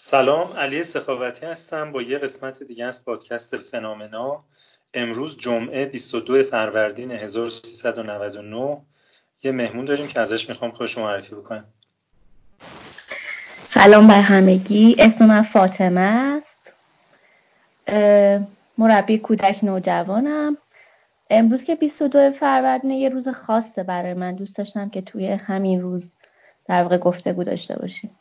سلام علی سخاوتی هستم. با یه قسمت دیگه از پادکست فنامنا. امروز جمعه 22 فروردین 1399 یه مهمون داریم که ازش می‌خوام خودش معرفی بکنم. سلام بر همگی. اسم من فاطمه است. مربی کودک نوجوانم. امروز که 22 فروردین یه روز خاصه برای من. دوست داشتم که توی همین روز در واقع گفتگو داشته باشیم.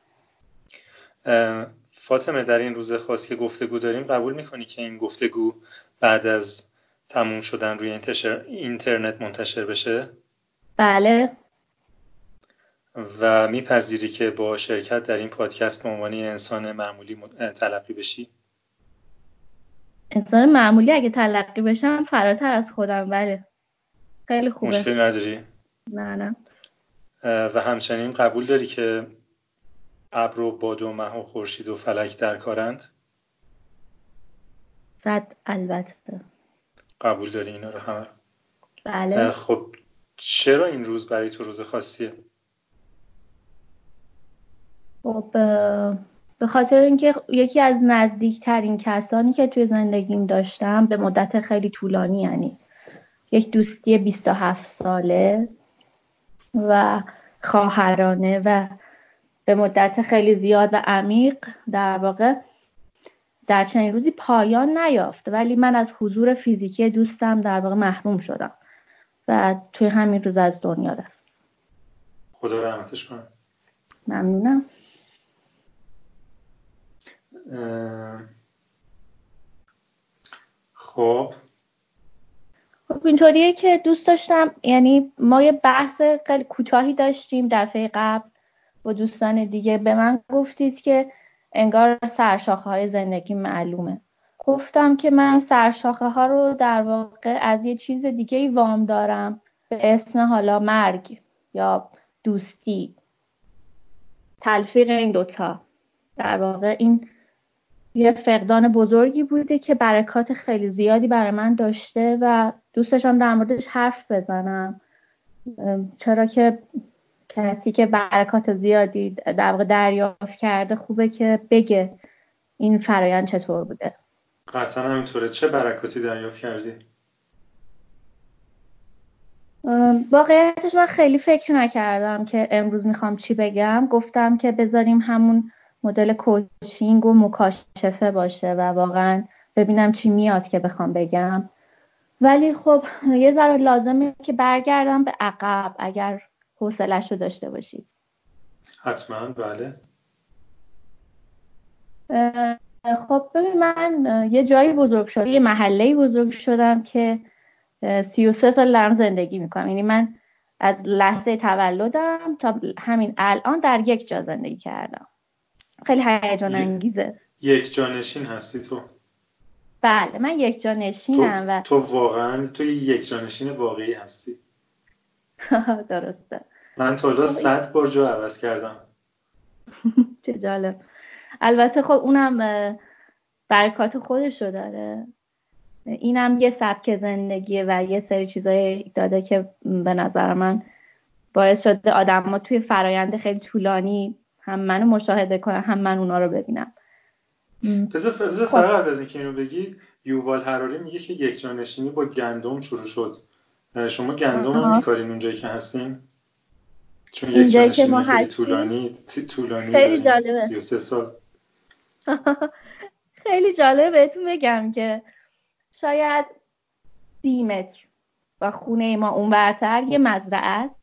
فاطمه در این روز خاص که گفتگو داریم قبول می‌کنی که این گفتگو بعد از تموم شدن روی اینترنت منتشر بشه؟ بله و میپذیری که با شرکت در این پادکست به عنوان انسان معمولی تلقی بشی؟ انسان معمولی اگه تلقی بشم فراتر از خودم بله خیلی خوبه مشکلی نداری؟ نه نه و همچنین قبول داری که ابر و باد و مه و خورشید و فلک در کارند؟ صد البته. قبول داری اینا رو همه بله. خب چرا این روز برای تو روز خاصیه؟ خب به خاطر اینکه یکی از نزدیکترین کسانی که توی زندگیم داشتم به مدت خیلی طولانی یعنی یک دوستی 27 ساله و خواهرانه و به مدت خیلی زیاد و عمیق در واقع در چنین روزی پایان نیافت. ولی من از حضور فیزیکی دوستم در واقع محروم شدم و توی همین روز از دنیا رفت. خدا رحمتش کنه. ممنونم. خب. خب اینطوریه که دوست داشتم یعنی ما یه بحث خیلی کوتاهی داشتیم دفعه قبل. دوستان دیگه به من گفتید که انگار سرشاخه های زندگی معلومه. گفتم که من سرشاخه ها رو در واقع از یه چیز دیگه ای وام دارم به اسم حالا مرگ یا دوستی. تلفیق این دوتا. در واقع این یه فقدان بزرگی بوده که برکات خیلی زیادی برای من داشته و دوست داشتم در موردش حرف بزنم. چرا که کسی که برکات زیادی در واقع دریافت کرده خوبه که بگه این فرایند چطور بوده. قطعا همینطوره. چه برکاتی دریافت کردی؟ واقعیتش من خیلی فکر نکردم که امروز می‌خوام چی بگم. گفتم که بذاریم همون مدل کوچینگ و مکاشفه باشه و واقعا ببینم چی میاد که بخوام بگم. ولی خب یه ذره لازمه که برگردم به عقب. اگر حوصلش رو داشته باشید. حتما بله. خب ببین من یه جایی بزرگ شدم یه محله بزرگ شدم که سی و سه سال دارم زندگی می‌کنم. یعنی من از لحظه تولدم تا همین الان در یک جا زندگی کردم. خیلی هیجان انگیزه. یک جانشین هستی تو. بله من یک جانشینم تو، و تو واقعا تو یک جانشین واقعی هستی. درسته. من تا حالا صد بار جا عوض کردم. چه جالب. البته خب اونم برکات خودش رو داره. اینم یه سبک زندگیه و یه سری چیزای داده که به نظر من باعث شده آدم توی فرایند خیلی طولانی هم منو مشاهده کنن هم من اونا رو ببینم. بذار فقط قبل از اینکه اینو بگی یووال حراری میگه که یک جانشینی با گندم شروع شد. شما گندم هم میکارین اونجایی که هستین؟ چون یک جانشینی خیلی طولانی طولانی خیلی جالبه. 33 سال. خیلی جالبه بهتون بگم که شاید سی متر و خونه ما اون برتر یه مزرعه است.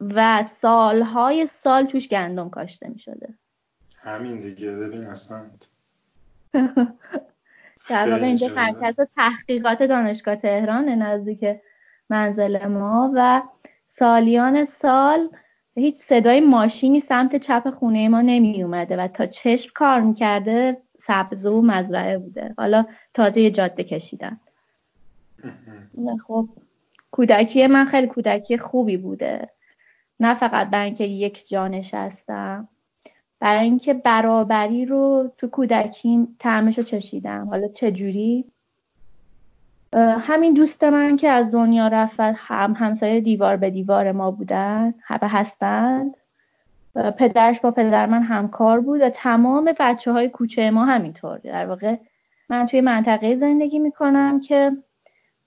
و سالهای سال توش گندم کاشته می شده همین دیگه ببین اصلا. در واقع اینجا مرکز تحقیقات دانشگاه تهران نزدیک منزل ما و سالیان سال هیچ صدای ماشینی سمت چپ خونه ما نمی اومده و تا چشم کار می‌کرده سبزه و مزرعه بوده. حالا تازه یه جاده کشیدن. خب کودکی من خیلی کودکی خوبی بوده. نه فقط برای اینکه یک جا نشستم. برای اینکه برابری رو تو کودکیم تعمش رو چشیدم. حالا چجوری؟ همین دوست من که از دنیا رفت هم همسایه دیوار به دیوار ما بودن همه هستند. پدرش با پدر من همکار بود و تمام بچه های کوچه ما همینطور. در واقع من توی منطقه زندگی می‌کنم که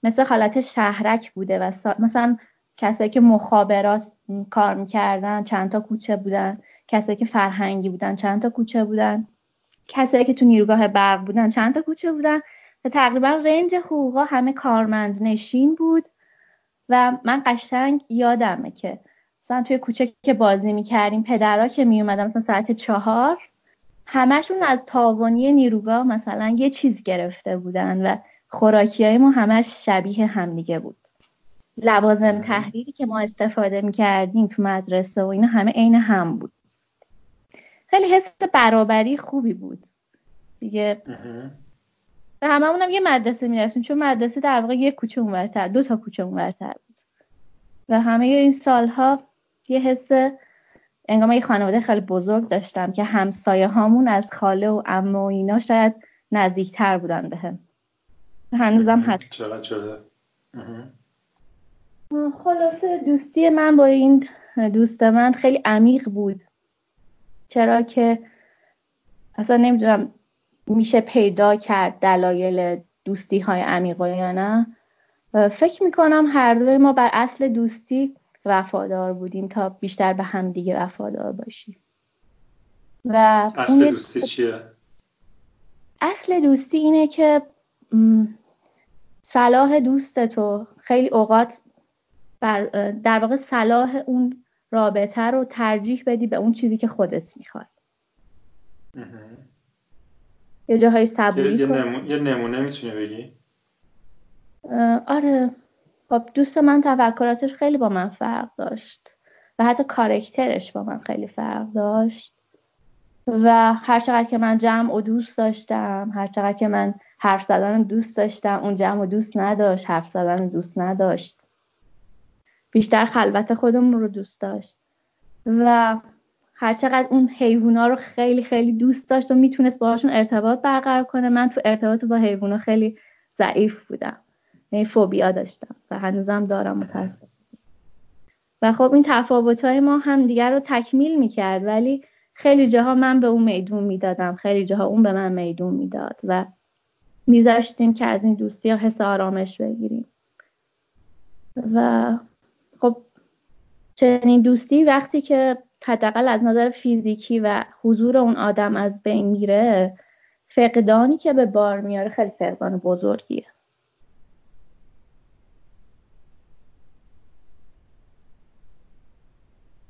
مثل حالت شهرک بوده و مثلا کسایی که مخابرات کار می‌کردن چند تا کوچه بودن. کسایی که فرهنگی بودن چند تا کوچه بودن. کسایی که تو نیروگاه برق بودن چند تا کوچه بودن. و تقریبا رنج حقوقا همه کارمند نشین بود. و من قشنگ یادمه که مثلا توی کوچه که بازی می‌کردیم پدرها که میومدن مثلا ساعت چهار همشون از تاوانی نیروگاه مثلا یه چیز گرفته بودن و خوراکی های ما همش شبیه همدیگه بود. لوازم تحریری که ما استفاده می‌کردیم تو مدرسه و اینا همه عین هم بود. خیلی حس برابری خوبی بود. دیگه و هممون یه مدرسه می‌رفتیم چون مدرسه در واقع یه کوچه اونورتر دو تا کوچه اونورتر بود. و همه این سالها یه حس انگار یه خانواده خیلی بزرگ داشتم که همسایه هامون از خاله و امه و اینا شاید نزدیکتر بودن به هم. هنوزم هست. چقدر شده؟ خلاصه دوستی من با این دوست من خیلی عمیق بود. چرا که اصلا نمی‌دونم میشه پیدا کرد دلایل دوستی های یا نه. فکر می‌کنم هر دوی ما بر اصل دوستی وفادار بودیم تا بیشتر به هم دیگه وفادار باشیم. و اصل دوستی چیه؟ اصل دوستی اینه که صلاح دوست تو. خیلی اوقات بر در واقع صلاح اون رابطه رو ترجیح بدی به اون چیزی که خودت می‌خواد یه جاهای صبوری یه, یه نمونه می‌تونی بگی؟ آره. خب دوست من تفکراتش خیلی با من فرق داشت و حتی کارکترش با من خیلی فرق داشت و هر چقدر که من جمع و دوست داشتم هر چقدر که من حرف زدن دوست داشتم اون جمع و دوست نداشت حرف زدن دوست نداشت. بیشتر خلوت خودمون رو دوست داشت. و هر چقدر اون حیوونا رو خیلی خیلی دوست داشت و می‌تونست باهاشون ارتباط برقرار کنه من تو ارتباط با حیوونا خیلی ضعیف بودم. یعنی فوبیا داشتم و هنوزم دارم متاسف و خب این تفاوت های ما هم دیگر رو تکمیل می‌کرد ولی خیلی جاها من به اون میدون می‌دادم. خیلی جاها اون به من میدون می‌داد و میذاشتیم که از این دوستی ها حس آرامش بگیریم. و خب چنین دوستی وقتی که حداقل از نظر فیزیکی و حضور اون آدم از بین میره فقدانی که به بار میاره خیلی فقدان بزرگیه.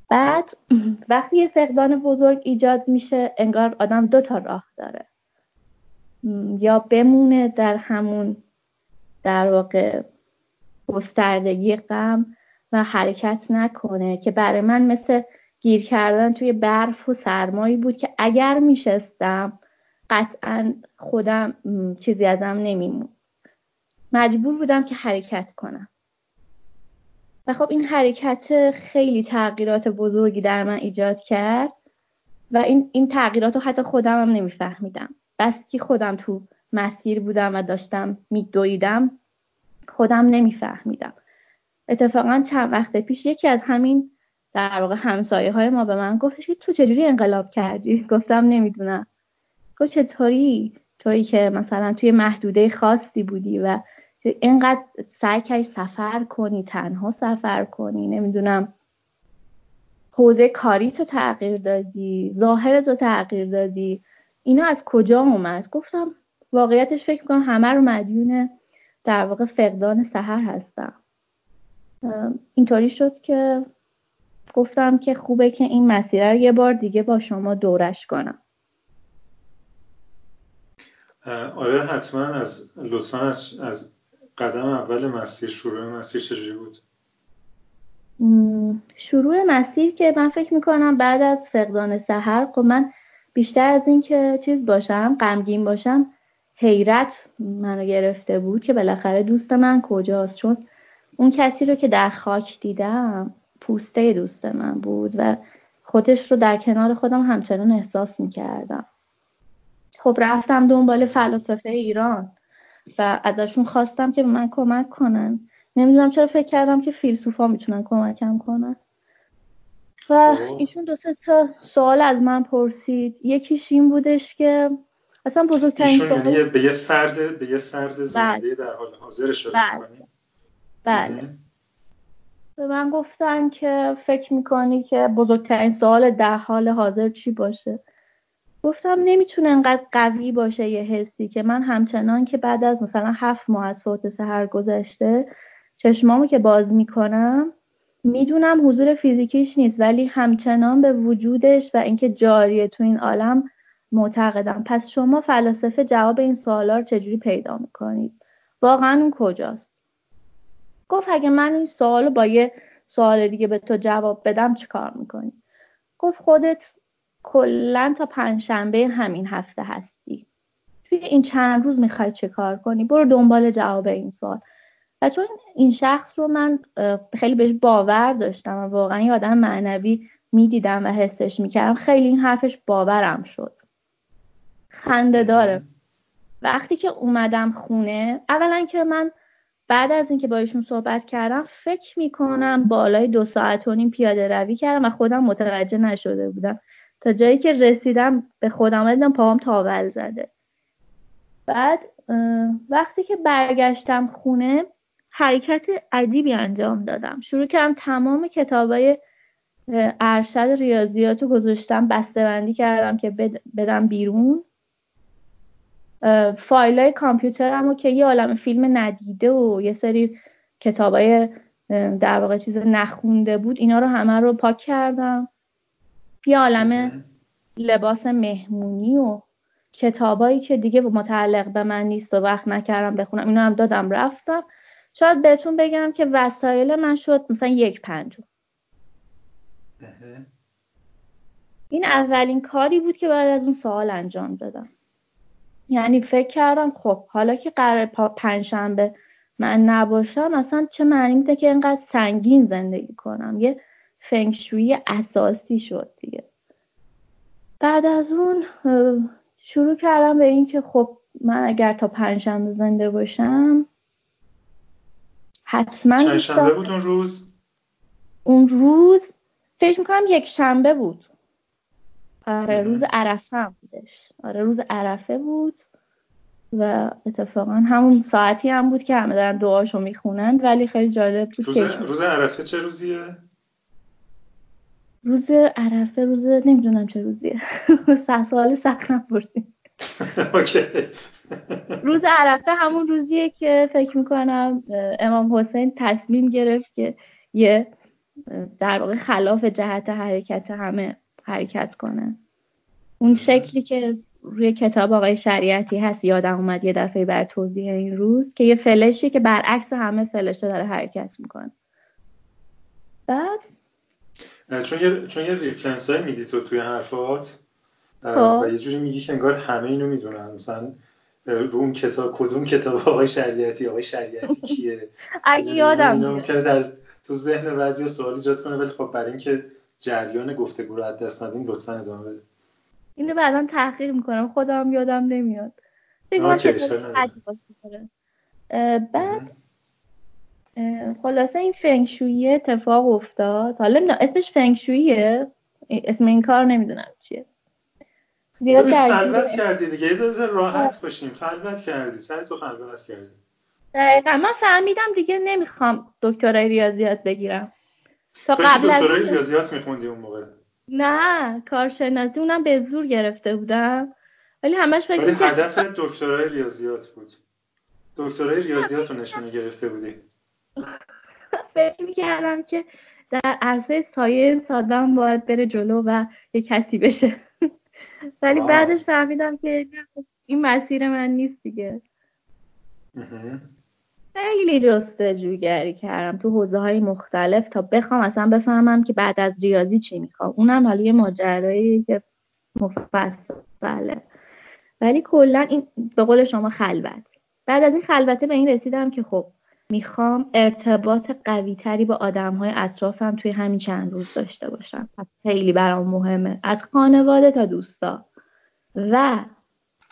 بعد وقتی یه فقدان بزرگ ایجاد میشه انگار آدم دو تا راه داره. یا بمونه در همون در واقع گستردگی غم و حرکت نکنه که برای من مثل گیر کردن توی برف و سرمایی بود که اگر میشستم قطعا خودم چیزی ازم نمیمون. مجبور بودم که حرکت کنم. و خب این حرکت خیلی تغییرات بزرگی در من ایجاد کرد و این, این تغییرات رو حتی خودم هم نمیفهمیدم. بس که خودم تو مسیر بودم و داشتم میدویدم خودم نمیفهمیدم. اتفاقا چند وقت پیش یکی از همین در واقع همسایه های ما به من گفتش که تو چجوری انقلاب کردی؟ گفتم نمی‌دونم. گفت چطوری؟ تویی که مثلا توی محدوده خاصی بودی و اینقدر سعی کردی سفر کنی تنها سفر کنی نمی‌دونم. حوزه کاری تو تغییر دادی ظاهر تو تغییر دادی. اینا از کجا اومد؟ گفتم واقعیتش فکر می‌کنم همه رو مدیون در واقع فقدان سهر هستم. اینطوری شد که گفتم که خوبه که این مسیر رو یه بار دیگه با شما دورش کنم. آره حتما از لطفا از, از قدم اول مسیر شروع مسیر چجوری بود؟ شروع مسیر که من فکر می‌کنم بعد از فقدان سهر خب من بیشتر از این که چیز باشم غمگین باشم حیرت منو گرفته بود که بالاخره دوست من کجاست؟ چون اون کسی رو که در خاک دیدم پوسته دوست من بود و خودش رو در کنار خودم همچنان احساس می‌کردم خب رفتم دنبال فلاسفه ایران و ازشون خواستم که به من کمک کنن نمی‌دونم چرا فکر کردم که فیلسوفا می‌تونن کمکم کنن و خب. ایشون دو سه تا سوال از من پرسید یکیش این بودش که اصلا بزرگترین سوال یعنی به یه فرد به یه فرد زنده بله. در حال حاضر شده بله. بله. به من گفتن که فکر می‌کنی که بزرگترین سوال در حال حاضر چی باشه؟ گفتم نمی‌تونه انقدر قوی باشه یه حسی که من همچنان که بعد از مثلا هفت ماه از فوت سهر گذشته چشمامو که باز می‌کنم می‌دونم حضور فیزیکیش نیست ولی همچنان به وجودش و اینکه جاریه تو این عالم معتقدم. پس شما فلاسفه جواب این سوالا رو چجوری پیدا می‌کنید؟ واقعا اون کجاست؟ گفت اگه من این سوال با یه سوال دیگه به تو جواب بدم چیکار می‌کنی؟ گفت خودت کلا تا پنجشنبه همین هفته هستی. توی این چند روز می‌خوای چه کار کنی؟ برو دنبال جواب این سوال. و چون این شخص رو من خیلی بهش باور داشتم و واقعا یه آدم معنوی می‌دیدم و حسش می‌کردم خیلی این حرفش باورم شد. خنده داره. وقتی که اومدم خونه اولا که من بعد از اینکه با ایشون صحبت کردم فکر می‌کنم بالای دو ساعت و نیم پیاده روی کردم و خودم متوجه نشده بودم. تا جایی که رسیدم به خودم دیدم پاهم تاول زده. بعد وقتی که برگشتم خونه حرکت عجیبی انجام دادم. شروع کردم تمام کتابای ارشد ریاضیات رو گذاشتم بسته بندی کردم که بدم بیرون. فایل های کامپیوترم رو که یه عالم فیلم ندیده و یه سری کتابای در واقع چیز نخونده بود اینا رو همه رو پاک کردم. یه عالم لباس مهمونی و کتابایی که دیگه متعلق به من نیست و وقت نکردم بخونم اینا هم دادم رفتم. شاید بهتون بگم که وسایل من شد مثلا یک پنجم. این اولین کاری بود که بعد از اون سوال انجام دادم. یعنی فکر کردم خب حالا که قرار پنجشنبه من نباشم اصلا چه معنی میده که اینقدر سنگین زندگی کنم؟ یه فنگشویی اساسی شد دیگه. بعد از اون شروع کردم به این که خب من اگر تا پنجشنبه زنده باشم حتما شنبه بود اون روز؟ اون روز فکر می‌کنم یک شنبه بود. آره روز عرفه هم بودش. آره روز عرفه بود و اتفاقا همون ساعتی هم بود که همه دارن دعاشو می‌خونن ولی خیلی جالب بود روز, روز عرفه چه روزیه؟ روز عرفه روز نمی‌دونم چه روزیه. سه سخت نپرسیم روز عرفه همون روزیه که فکر می‌کنم امام حسین تصمیم گرفت که یه در واقع خلاف جهت حرکت همه حرکت کنه. اون شکلی که روی کتاب آقای شریعتی هست یادم اومد یه دفعه بر توضیح این روز که یه فلشی که برعکس همه فلشه داره حرکت می‌کنه. بعد؟ چون یه, چون یه ریفرنس های میدی تو توی حرفات و خب. یه جوری میگی که انگار همه اینو می‌دونن. مثلا رو اون کتاب کدوم کتاب آقای شریعتی آقای شریعتی کیه؟ اگه یادم ممکنه در تو ذهن بعضی سوال ایجاد کنه ولی خب برای اینکه جریان گفتگو رو از دست ندیم لطفا ادامه بده. اینو بعدا تحقیق می‌کنم. خودم یادم نمیاد. بعد خلاصه این فنگشویی اتفاق افتاد. حالا اسمش فنگشوییه اسم این کار نمی‌دونم چیه. زیاد خلوت کردی دیگه. یه راحت باشیم. خلوت کردی. سر تو خلوت کردی. دقیقا. من فهمیدم دیگه نمی‌خوام دکترای ریاضیات بگیرم. تا قبل از دکترای ریاضیات میخوندی اون موقع؟ نه کارشناسی اونم به زور گرفته بودم. ولی همش فکر ولی هدف دکترای ریاضیات بود. دکترای ریاضیات رو نشونه گرفته بودی. فکر می‌کردم که در عرصه ساینس آدم باید بره جلو و یه کسی بشه. ولی بعدش فهمیدم که این مسیر من نیست دیگه. خیلی جستجوگری کردم تو حوزه های مختلف تا بخوام اصلا بفهمم که بعد از ریاضی چی می‌خوام. اونم حالا یه ماجرایی که مفصله. ولی کلا این به قول شما خلوت. بعد از این خلوته به این رسیدم که خب می‌خوام ارتباط قوی تری با آدم های اطرافم توی همین چند روز داشته باشم. خیلی برام مهمه. از خانواده تا دوستا. و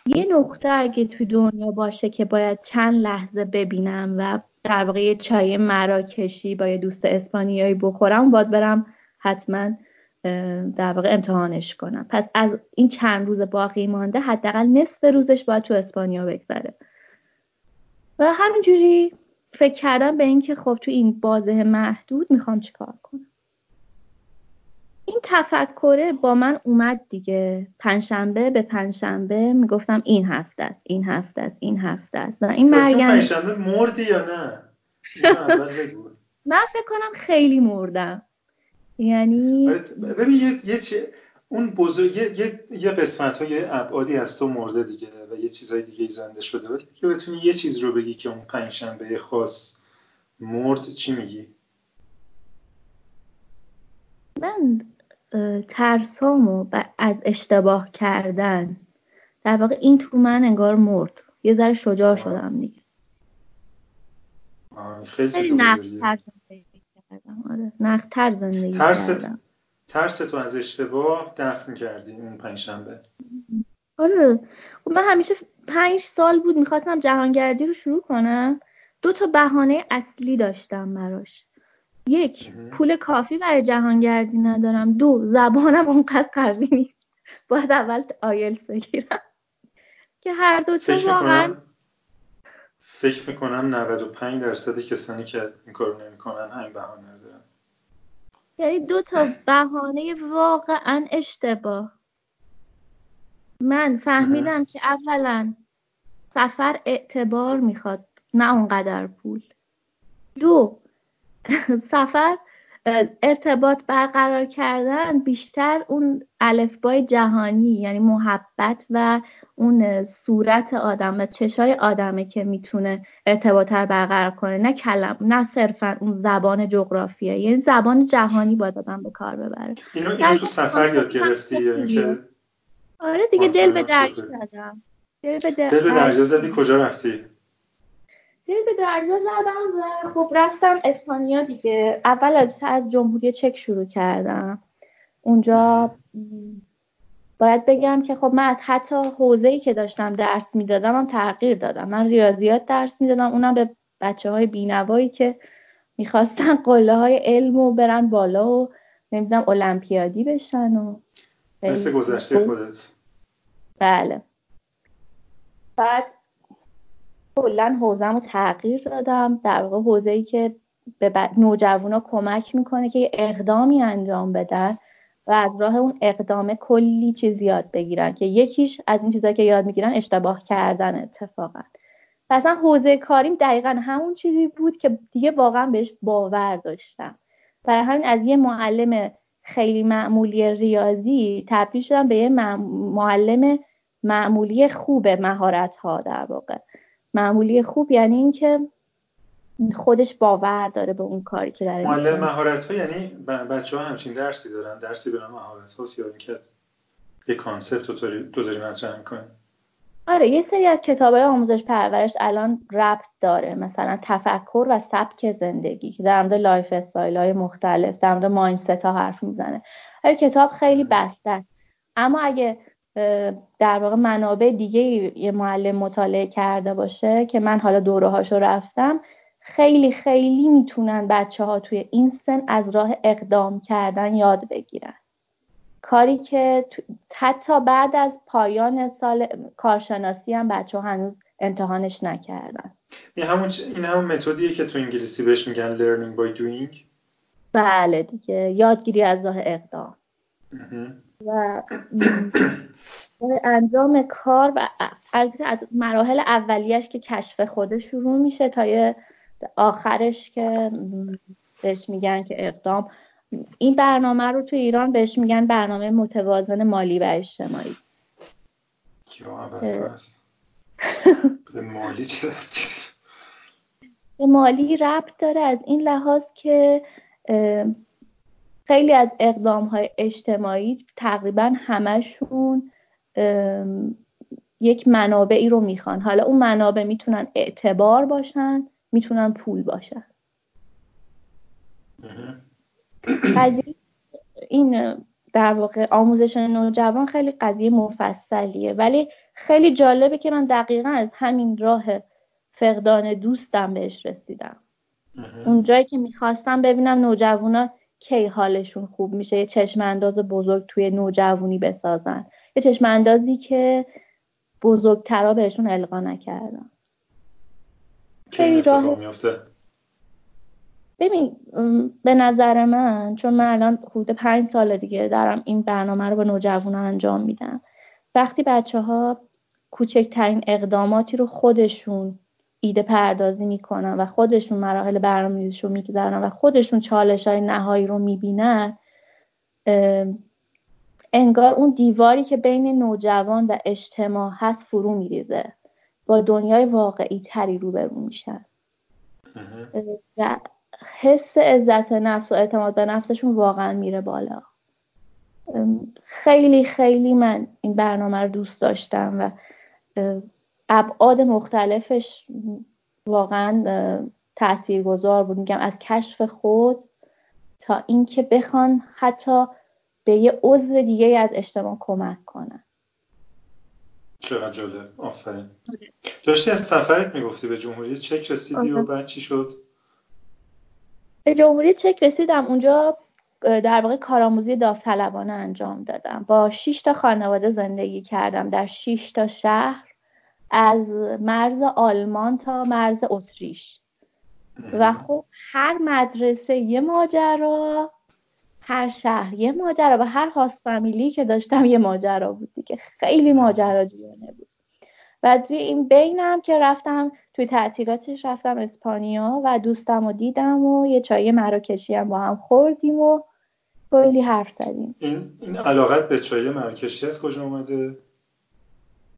یه نقطه اگه تو دنیا باشه که باید چند لحظه ببینم و در واقع چای مراکشی با یه دوست اسپانیایی بخورم باید برم حتما در واقع امتحانش کنم. پس از این چند روز باقی مانده حداقل نصف روزش باید تو اسپانیا بگذره. و همینجوری فکر کردم به اینکه خب تو این بازه محدود می‌خوام چیکار کنم. این تفکره با من اومد دیگه. پنجشنبه به پنجشنبه می‌گفتم این هفته است این هفته است این هفته است. و این مریم پنجشنبه مردی یا نه؟ من فکر کنم خیلی مردم. یعنی آره، ببین یه, یه اون بزرگ یه, یه, یه قسمت های ابعادی از تو مرده دیگه و یه چیزهای دیگه زنده شده. ولی که بتونی یه چیز رو بگی که اون پنجشنبه خاص مرد چی میگی؟ من ترسامو از اشتباه کردن. در واقع این تو من انگار مرد. یه ذره شجاع شدم دیگه. خیلی آره نختر زندگی کردم. ترس تو از اشتباه دفن کردی اون پنجشنبه؟ آره. خب من همیشه پنج سال بود می‌خواستم جهانگردی رو شروع کنم. دو تا بهانه اصلی داشتم براش. یک پول کافی برای جهانگردی ندارم. دو زبانم اونقدر قوی نیست. باید اول آیلس بگیرم. که هر دو تا واقعا فکر می‌کنم 95 درصد کسانی که این کارو نمی‌کنن همین بهانه دارن. یعنی دو تا بهانه واقعا اشتباه. من فهمیدم که اولا سفر اعتبار می‌خواد نه اونقدر پول. دو سفر ارتباط برقرار کردن بیشتر اون الفبای جهانی یعنی محبت و اون صورت آدم و چشای آدمه که می‌تونه ارتباط برقرار کنه. نه کلم نه صرفا اون زبان جغرافیایی. یعنی زبان جهانی باید آدم به کار ببره. اینو, اینو تو سفر یاد گرفتی یا اینکه آره دیگه دل به دریا زدم دل به دریا زدی کجا رفتی؟ به دریا زدم و خب رفتم اسپانیا دیگه. اول از جمهوری چک شروع کردم. اونجا باید بگم که خب من حتی حوزه ای که داشتم درس می‌دادم هم تغییر دادم. من ریاضیات درس می‌دادم. اونم به بچه های بینوایی که می‌خواستن قله های علم و برن بالا و نمی‌دونم المپیادی بشن و مثل گذشته خودت. بله. بعد کلا حوزم رو تغییر دادم. در واقع حوزه ای که به نوجوانا کمک می‌کنه که اقدامی انجام بدن و از راه اون اقدامه کلی چیز یاد بگیرن که یکیش از این چیزهایی که یاد می‌گیرن اشتباه کردن اتفاقا. اصلا حوزه کاریم دقیقا همون چیزی بود که دیگه واقعا بهش باور داشتم. برای همین از یه معلم خیلی معمولی ریاضی تبدیل شدم به یه معلم معمولی خوب مهارت ها در واقع. معمولی خوب یعنی اینکه خودش باور داره به اون کاری که داره معلم مهارت ها یعنی بچه ها همچین درسی دارن. درسی به مهارت ها یا اینکه یه concept رو تو داری مطرح می‌کنی. آره یه سری از کتاب های آموزش پرورش الان ربط داره. مثلا تفکر و سبک زندگی که در مورد lifestyle های مختلف در مورد mindset ها حرف می‌زنه. هر کتاب خیلی بسته است. اما اگه در واقع منابع دیگه یه معلم مطالعه کرده باشه که من حالا دوره هاشو رفتم خیلی خیلی می‌تونن بچه ها توی این سن از راه اقدام کردن یاد بگیرن. کاری که حتی بعد از پایان سال کارشناسی هم بچه ها هنوز امتحانش نکردن. این همون این همون متدیه که تو انگلیسی بهش میگن learning by doing بله دیگه یادگیری از راه اقدام. و انجام کار و از, از مراحل اولیش که کشف خوده شروع میشه تا آخرش که بهش میگن که اقدام. این برنامه رو تو ایران بهش میگن برنامه متوازن مالی و اجتماعی. به مالی چه به مالی ربط داره از این لحاظ که خیلی از اقدام های اجتماعی تقریبا همشون یک منابعی رو می‌خوان. حالا اون منابع می‌تونن اعتبار باشن می‌تونن پول باشن. قضیه این در واقع آموزش نوجوان خیلی قضیه مفصلیه. ولی خیلی جالبه که من دقیقا از همین راه فقدان دوستم بهش رسیدم. اون جایی که می‌خواستم ببینم نوجوانا کی حالشون خوب میشه یه چشم انداز بزرگ توی نوجوانی بسازن. یه چشم اندازی که بزرگترا بهشون القا نکردن. خیلی راه میفته ببین به نظر من چون من الان حدود پنج سال دیگه دارم این برنامه رو به نوجوان انجام میدم. وقتی بچه ها کوچکترین اقداماتی رو خودشون ایده پردازی می‌کنن و خودشون مراحل برنامه‌ریزیش رو میگذرن و خودشون چالش های نهایی رو می‌بینن انگار اون دیواری که بین نوجوان و اجتماع هست فرو میریزه. با دنیای واقعی تری روبرو میشن. و حس عزت نفس و اعتماد به نفسشون واقعا میره بالا. خیلی خیلی من این برنامه رو دوست داشتم و ابعاد مختلفش واقعا تاثیرگذار بود. میگم از کشف خود تا اینکه بخوان حتی به یه عضو دیگه از اجتماع کمک کنن. چقدر جالب. آفرین. داشتی از سفرت می‌گفتی به جمهوری چک رسیدی و بعد چی شد؟ به جمهوری چک رسیدم. اونجا در واقع کارآموزی داوطلبانه انجام دادم. با 6 تا خانواده زندگی کردم. در 6 تا شهر از مرز آلمان تا مرز اتریش. و خب هر مدرسه یه ماجرا هر شهر یه ماجرا و هر هاست فامیلی که داشتم یه ماجرا بود دیگه. خیلی ماجراجویانه بود. و توی این بینم که رفتم توی تعطیلاتش رفتم اسپانیا و دوستم رو دیدم و یه چای مراکشی هم با هم خوردیم و کلی حرف زدیم. این, این علاقت به چای مراکشی از کجا اومده؟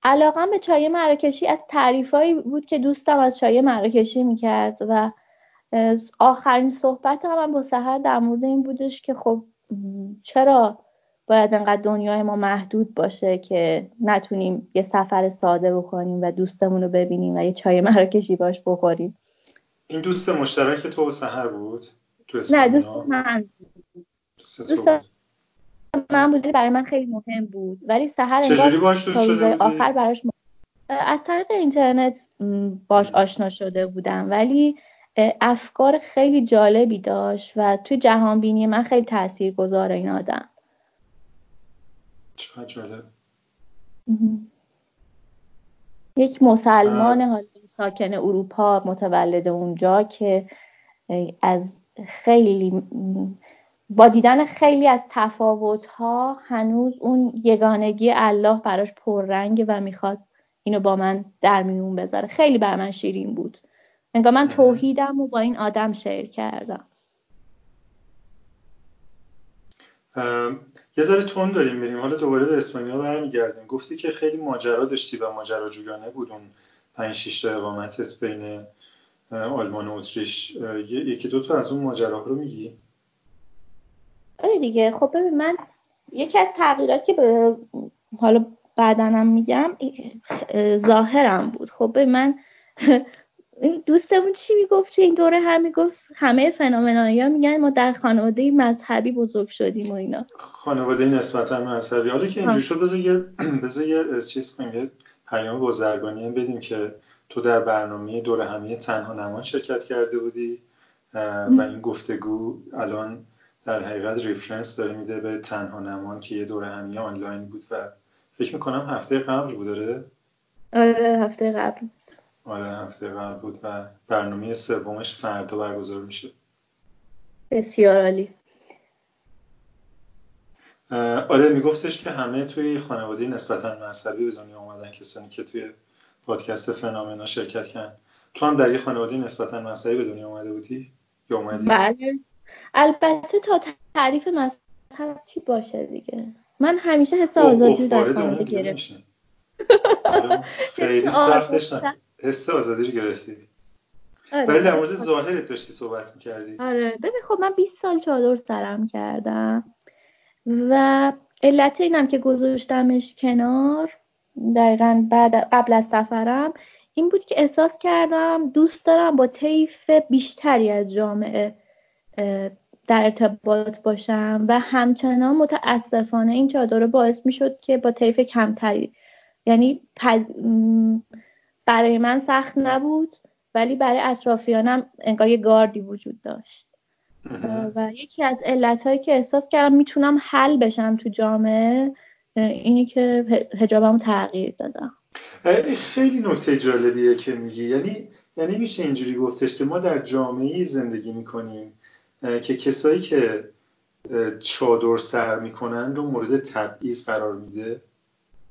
علاقم به چای مراکشی از تعریفایی بود که دوستم از چای مراکشی می‌کرد و آخرین صحبت هم با سهر در مورد این بودش که خب چرا باید انقدر دنیای ما محدود باشه که نتونیم یه سفر ساده بکنیم و دوستمون رو ببینیم و یه چای مراکشی باش بخوریم. این دوست مشترک تو و سهر بود؟ تو نه دوست من. دوست من بوده برای من خیلی مهم بود. ولی سهر چجوری باش شده آخر براش از طریق اینترنت باش آشنا شده بودم. ولی افکار خیلی جالبی داشت و توی جهان بینی من خیلی تأثیر گذاره این آدم. چقدر جالب. یک مسلمان حال ساکن اروپا متولد اونجا که از خیلی با دیدن خیلی از تفاوت ها هنوز اون یگانگی الله براش پررنگ و می‌خواد اینو با من در میون بذاره. خیلی بر من شیرین بود. انگار من توحیدم و با این آدم شیر کردم. یه ذره تون داریم میریم. حالا دوباره به اسپانیا برمیگردیم. گفتی که خیلی ماجرا داشتی و ماجراجویانه بود اون پنج شیش تا اقامتت بین آلمان و اتریش. یکی دو تا از اون ماجراها رو میگی؟ آره دیگه. خب ببین من یکی از تغییرات که به حالا بعدنم میگم ظاهرم بود. خب من دوستمون چی می‌گفت؟ این دوره هم می‌گفت همه فنومنایی ها میگن ما در خانواده مذهبی بزرگ شدیم و اینا. خانواده نسبتا مذهبی. حالا که اینجور شد بذار یه بذار یه چیز کنیم پیام بازرگانی هم بدیم که تو در برنامه دور همی تنها نمان شرکت کرده بودی و این گفتگو الان در حقیقت ریفرنس داره میده به تنها نمان که یه دور همی آنلاین بود و فکر می‌کنم هفته قبل بود داره آره هفته قبل. آره هفته قبل بود و برنامه سومش فردا برگزار میشه. بسیار عالی. آره میگفتش که همه توی خانواده نسبتا مذهبی به دنیا آمدن کسانی که توی پادکست فنامنا شرکت کردن. تو هم در یه خانواده نسبتا مذهبی به دنیا آمده بودی؟ یا بله. البته تا تعریف مذهب چی باشه دیگه؟ من همیشه حس آزادی در خانواده گرفتم خیلی سختش حس آزادی رو گرفتی. آره. ولی در مورد ظاهرت داشتی صحبت می‌کردی. آره. ببین خب من 20 سال چادر سرم کردم و علت اینم که گذاشتمش کنار دقیقا بعد قبل از سفرم این بود که احساس کردم دوست دارم با طیف بیشتری از جامعه در ارتباط باشم و همچنان متاسفانه این چادر باعث می شد که با طیف کمتری یعنی برای من سخت نبود ولی برای اطرافیانم انگار یه گاردی وجود داشت. و یکی از علتهایی که احساس کردم می‌تونم حل بشم تو جامعه اینی که هجابم تغییر دادم. خیلی نکته جالبیه که میگی. یعنی یعنی میشه اینجوری گفتش که ما در جامعه زندگی می‌کنیم. که کسایی که چادر سر می‌کنن رو مورد تبعیض قرار میده.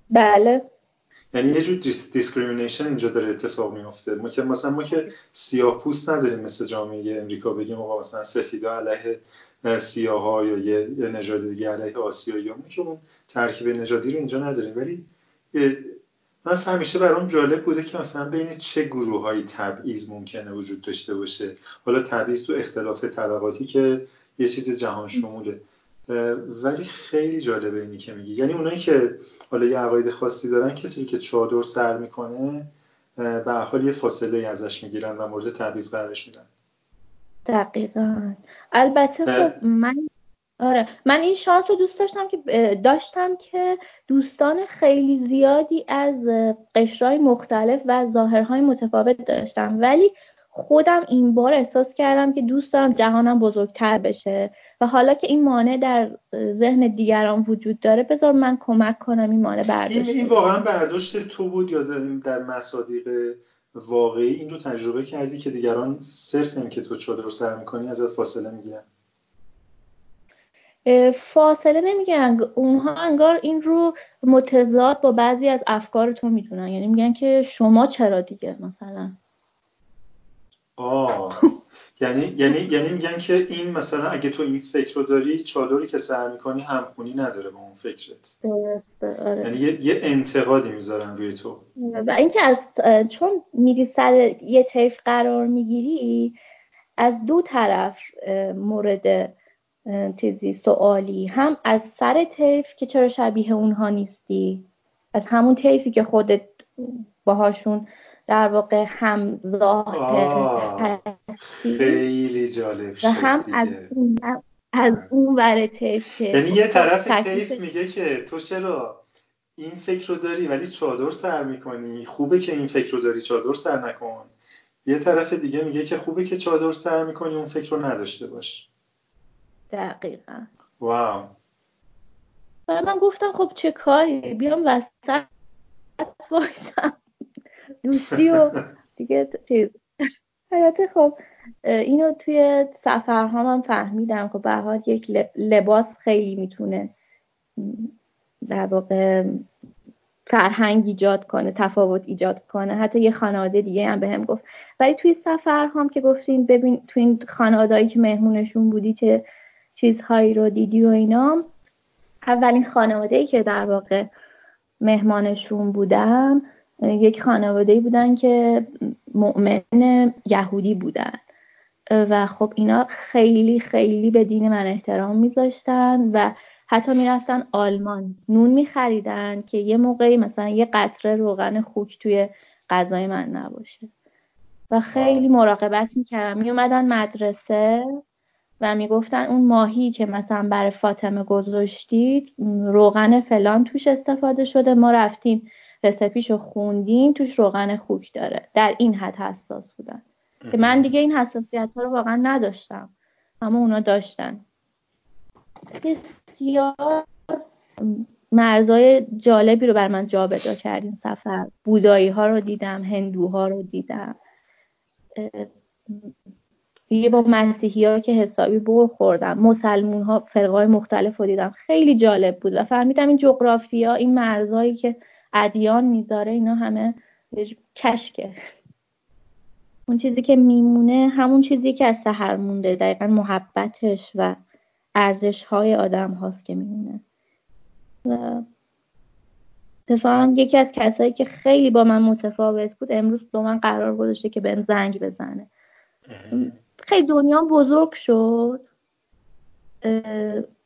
بله. یعنی یه جور discrimination اینجا داره اتفاق میفته ما که مثلا ما که سیاه پوست نداریم مثل جامعه امریکا بگیم آقا مثلا سفیدا علیه سیاه ها یا یه, یه نژاد دیگه علیه آسیایی ما که اون ترکیب نژادی رو اینجا نداریم. ولی من همیشه برام جالب بوده که مثلا بین چه گروه های تبعیض ممکنه وجود داشته باشه. حالا تبعیض تو اختلاف طبقاتی که یه چیز جهان شموله. ولی خیلی جالبه اینی که میگی. یعنی اونایی که حالا یه عقاید خاصی دارن کسی که چادر سر می‌کنه به حال یه فاصله ازش می‌گیرن و مورد تبعیض قرارش میدن. دقیقا. البته خب من آره. من این شانس رو دوست داشتم که داشتم که دوستان خیلی زیادی از قشرهای مختلف و ظاهرهای متفاوت داشتم. ولی خودم این بار احساس کردم که دوست دارم جهانم بزرگتر بشه. و حالا که این مانع در ذهن دیگران وجود داره بذار من کمک کنم این مانع برداشت. این, این واقعا برداشت تو بود یا در مصادیق واقعی؟ این رو تجربه کردی که دیگران صرف این که تو چادر سر می‌کنی ازت فاصله می‌گیرن؟ فاصله نمیگن اونها انگار این رو متضاد با بعضی از افکار تو می‌دونن. یعنی میگن که شما چرا دیگه مثلا؟ آه. یعنی یعنی یعنی میگن که این مثلا اگه تو این فکر رو داری چادری که سر می‌کنی همخونی نداره با اون فکرت. آره. یعنی یه, یه انتقادی می‌ذارن روی تو. و اینکه از چون میری سر یه طیف قرار می‌گیری از دو طرف مورد چیزی سوالی. هم از سر طیف که چرا شبیه اونها نیستی؟ از همون طیفی که خودت باهاشون در واقع هم ظاهر هستی. خیلی جالب و هم از اون از اون ور طیف یعنی یه طرف طیف میگه که تو چرا این فکر رو داری ولی چادر سر می‌کنی؟ خوبه که این فکر رو داری چادر سر نکن. یه طرف دیگه میگه که خوبه که چادر سر می‌کنی اون فکر رو نداشته باش. دقیقا. واو. و من گفتم خب چه کاری؟ بیام وسط وایسم. دوستی و دیگه چیز البته خب اینو توی سفرها من فهمیدم. که به حال یک لباس خیلی می‌تونه در واقع فرهنگ ایجاد کنه تفاوت ایجاد کنه. حتی یه خانواده دیگه هم به هم گفت. ولی توی سفر هم که گفتین ببین توی این خانوادهایی که مهمونشون بودی چه چیزهایی رو دیدی و اینا. اولین خانواده ای که در واقع مهمانشون بودم یک خانواده بودن که مؤمن یهودی بودن. و خب اینا خیلی خیلی به دین من احترام میذاشتن و حتی می‌رفتن آلمان. نون میخریدن که یه موقعی مثلا یه قطره روغن خوک توی غذای من نباشه. و خیلی مراقبت می‌کردن میومدن مدرسه. و می‌گفتن اون ماهی که مثلا برای فاطمه گذاشتید روغن فلان توش استفاده شده ما رفتیم رسپیشو خوندیم توش روغن خوک داره. در این حد حساس بودن. که من دیگه این حساسیت ها رو واقعا نداشتم. اما اونا داشتن. بسیار مرزای جالبی رو بر من جابجا کرد این سفر بودایی ها رو دیدم هندوها رو دیدم. یه با مسیحی ها که حسابی بر خوردم. مسلمون ها فرقای مختلف رو دیدم. خیلی جالب بود و فهمیدم این جغرافیا این مرزایی که ادیان می‌ذاره اینا همه کشکه. اون چیزی که میمونه همون چیزی که از سهر مونده دقیقا محبتش و ارزش های آدم هاست که میمونه. و اتفاقا یکی از کسایی که خیلی با من متفاوت بود امروز با من قرار گذاشته که بهم زنگ بزنه. خیلی دنیا بزرگ شد.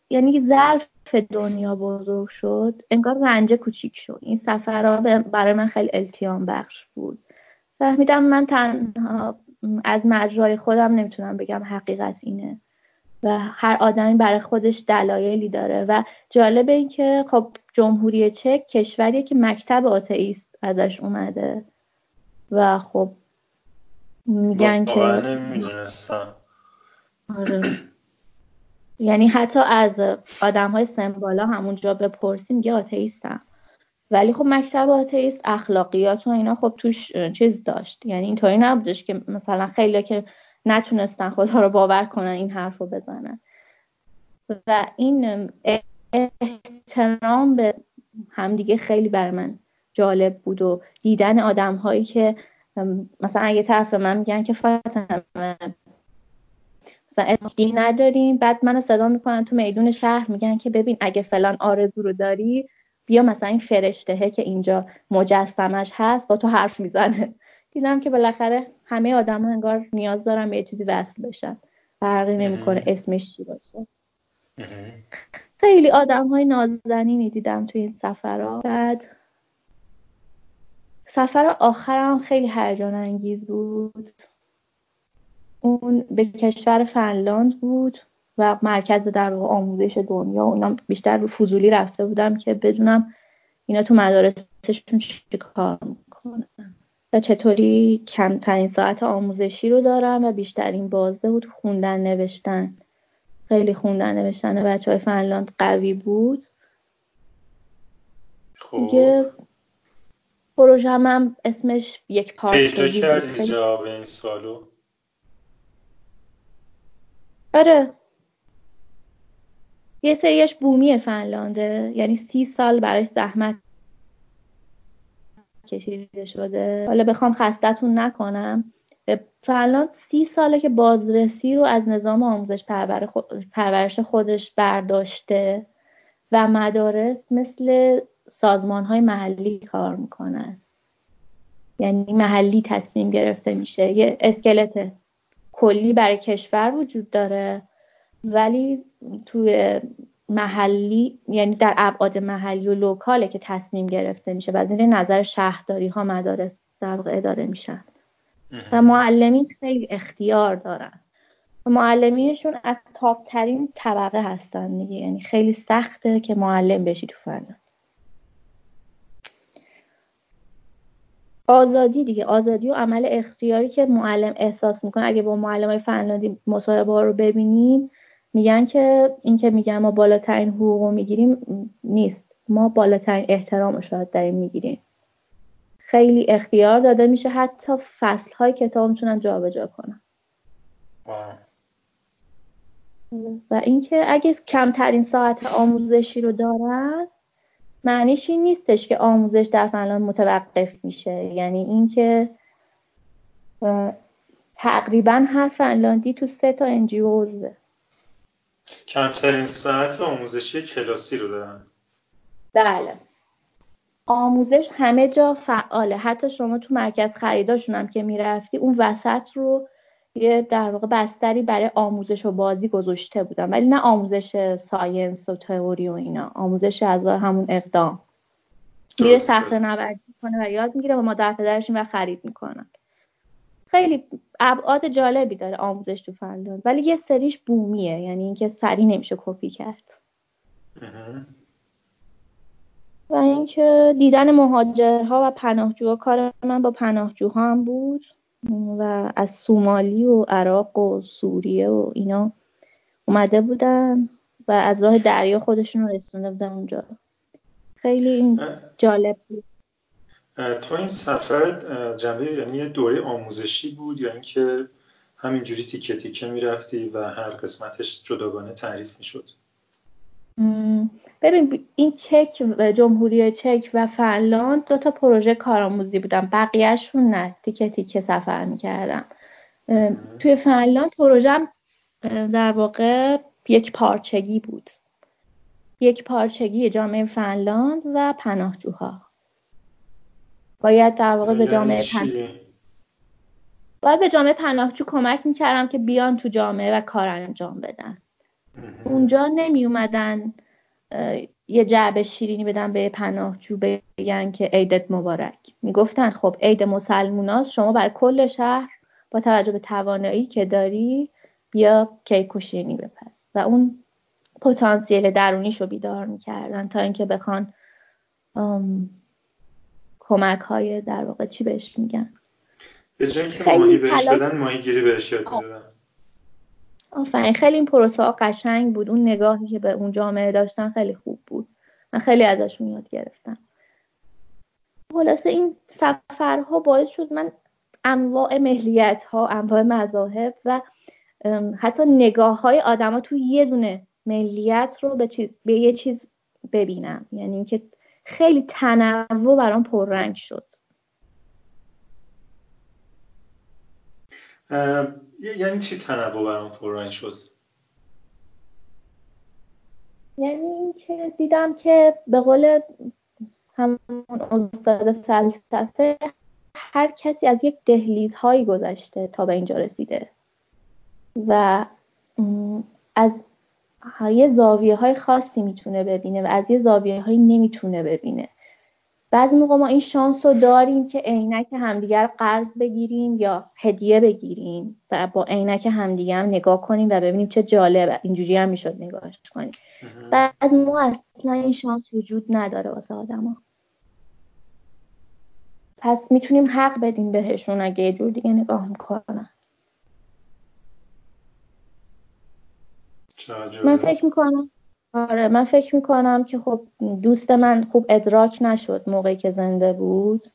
یعنی ظرف دنیا بزرگ شد. انگار رنجه کوچیک شد. این سفرها برای من خیلی التیام بخش بود. فهمیدم من تنها از مجرای خودم نمی‌تونم بگم حقیقت اینه. و هر آدمی برای خودش دلایلی داره. و جالب این که خب جمهوری چک کشوریه که مکتب آتئیست ازش اومده. و خب میگن که نمی‌دونستم. آره. یعنی حتی از آدم های سمبالا همونجا بپرسی میگه آتئیستم ولی خب مکتب آتئیست اخلاقیات و اینا خب توش چیز داشت. یعنی اینطوری نبودش که مثلا خیلی که نتونستن خدا رو باور کنن این حرف رو بزنن. و این احترام به همدیگه خیلی بر من جالب بود و دیدن آدم هایی که مثلا اگه طرف من میگن که فاطمه مثلا نداریم. بعد منو صدا می‌کنن تو میدون شهر میگن که ببین اگه فلان آرزو رو داری بیا مثلا این فرشتهه که اینجا مجسمش هست با تو حرف می‌زنه. دیدم که بالاخره همه آدم ها انگار نیاز دارن به یه چیزی وصل بشن. فرقی نمی‌کنه اسمش چی باشه. خیلی آدم های نازنینی دیدم توی این سفرها. بعد سفر آخرم خیلی هیجان انگیز بود. اون به کشور فنلاند بود و مرکز در آموزش دنیا. اونا بیشتر رو فضولی رفته بودم که بدونم اینا تو مدارسشون چی کار می‌کنن و چطوری کمترین ساعت آموزشی رو دارم و بیشترین بازده بود. خوندن نوشتن. خیلی خوندن نوشتن. بچه های فنلاند قوی بود. خب. دیگه پروژه هم اسمش یک پارچگی پیدا کردی جواب این سوالو؟ آره. یه سریش بومی فنلانده یعنی سی سال براش زحمت کشیده شده. حالا بخوام خستتون نکنم. فنلاند سی ساله که بازرسی رو از نظام آموزش پرورش خودش برداشته و مدارس مثل سازمان های محلی کار می‌کنن. یعنی محلی تصمیم گرفته میشه. یه اسکلت کلی برای کشور وجود داره. ولی توی محلی یعنی در ابعاد محلی و لوکاله که تصمیم گرفته میشه و از این نظر شهرداری ها مدارس در اداره میشن. و معلمین خیلی اختیار دارن. و معلمینشون از تاپترین طبقه هستن دیگه. یعنی خیلی سخته که معلم بشی تو فنلاند آزادی دیگه. آزادی و عمل اختیاری که معلم احساس می‌کنه. اگه با معلم های فنلاندی مصاحبه رو ببینیم میگن که این که میگن ما بالاترین حقوق می‌گیریم نیست. ما بالاترین احترام رو شاید داریم می‌گیریم. خیلی اختیار داده میشه حتی فصل های کتاب می‌تونن جابجا کنن. و اینکه اگه کمترین ساعت آموزشی رو دارن معنیش این نیستش که آموزش در فنلاند متوقف میشه. یعنی اینکه تقریبا هر فنلاندی تو سه تا انجیوزه کمترین ساعت آموزشی کلاسی رو دارن. بله. آموزش همه جا فعاله. حتی شما تو مرکز خریداشون هم که می‌رفتی اون وسط رو یه در واقع بستری برای آموزش و بازی گذاشته بودن ولی نه آموزش ساینس و تئوری و اینا آموزش از همون اقدام. میره سخت نوردی کنه و یاد می‌گیره و مادر پدرش و خرید می‌کنن. خیلی ابعاد جالبی داره آموزش تو فنلاند. ولی یه سریش بومیه یعنی اینکه سری نمیشه کپی کرد. و اینکه دیدن مهاجرها و پناهجوها کار من با پناهجوها هم بود. و از سومالی و عراق و سوریه و اینا اومده بودن و از راه دریا خودشون رو رسونده بودن اونجا. خیلی این جالب بود. تو این سفر جنبه یعنی یه دوره آموزشی بود یا یعنی اینکه همینجوری تیکه تیکه می‌رفتی و هر قسمتش جداگانه تعریف می‌شد؟ ببین این چک جمهوری چک و فنلاند دو تا پروژه کارآموزی بودن. بقیهشون نه. تیکه تیکه سفر می‌کردم توی فنلاند پروژه در واقع یک پارچگی بود. یک پارچگی جامعه فنلاند و پناهجوها. باید در واقع به جامعه پناهجو باید به جامعه پناهجو کمک می‌کردم که بیان تو جامعه و کار انجام بدن. اونجا نمی اومدن یه جعبه شیرینی بدن به پناهجو بگن که عیدت مبارک. می‌گفتن خب عید مسلموناست شما بر کل شهر با توجه به توانایی که داری بیا کیک و شیرینی بپس و اون پتانسیل درونیش رو بیدار می‌کردن تا اینکه بخوان کمک های در واقع چی بهش میگن؟ به جای که ماهی بهش بدن ماهی گیری بهش یاد می‌دادن. آفرین. خیلی این پروسه قشنگ بود. اون نگاهی که به اون جامعه داشتن خیلی خوب بود. من خیلی ازشون یاد گرفتم. خلاصه این سفرها باعث شد من انواع مهلیت ها انواع مذاهب و حتی نگاه های آدما تو یه دونه ملیت رو به, چیز، به یه چیز ببینم. یعنی اینکه خیلی تنوع برام پررنگ شد. یعنی چی تنوع برام پررنگ شد؟ یعنی اینکه دیدم که به قول همون استاد فلسفه هر کسی از یک دهلیز هایی گذشته تا به اینجا رسیده. و از یه زاویه های خاصی می‌تونه ببینه و از یه زاویه هایی نمی‌تونه ببینه. بعضی موقع ما این شانس رو داریم که عینک همدیگر قرض بگیریم یا هدیه بگیریم و با عینک همدیگه هم نگاه کنیم و ببینیم چه جالبه. اینجوری هم می‌شد نگاهش کنیم. بعضی موقع اصلا این شانس وجود نداره واسه آدما. پس می‌تونیم حق بدیم بهشون اگه یه جور دیگه نگاه می‌کنن. من فکر می‌کنم آره من فکر می‌کنم که خب دوست من خوب ادراک نشد موقعی که زنده بود.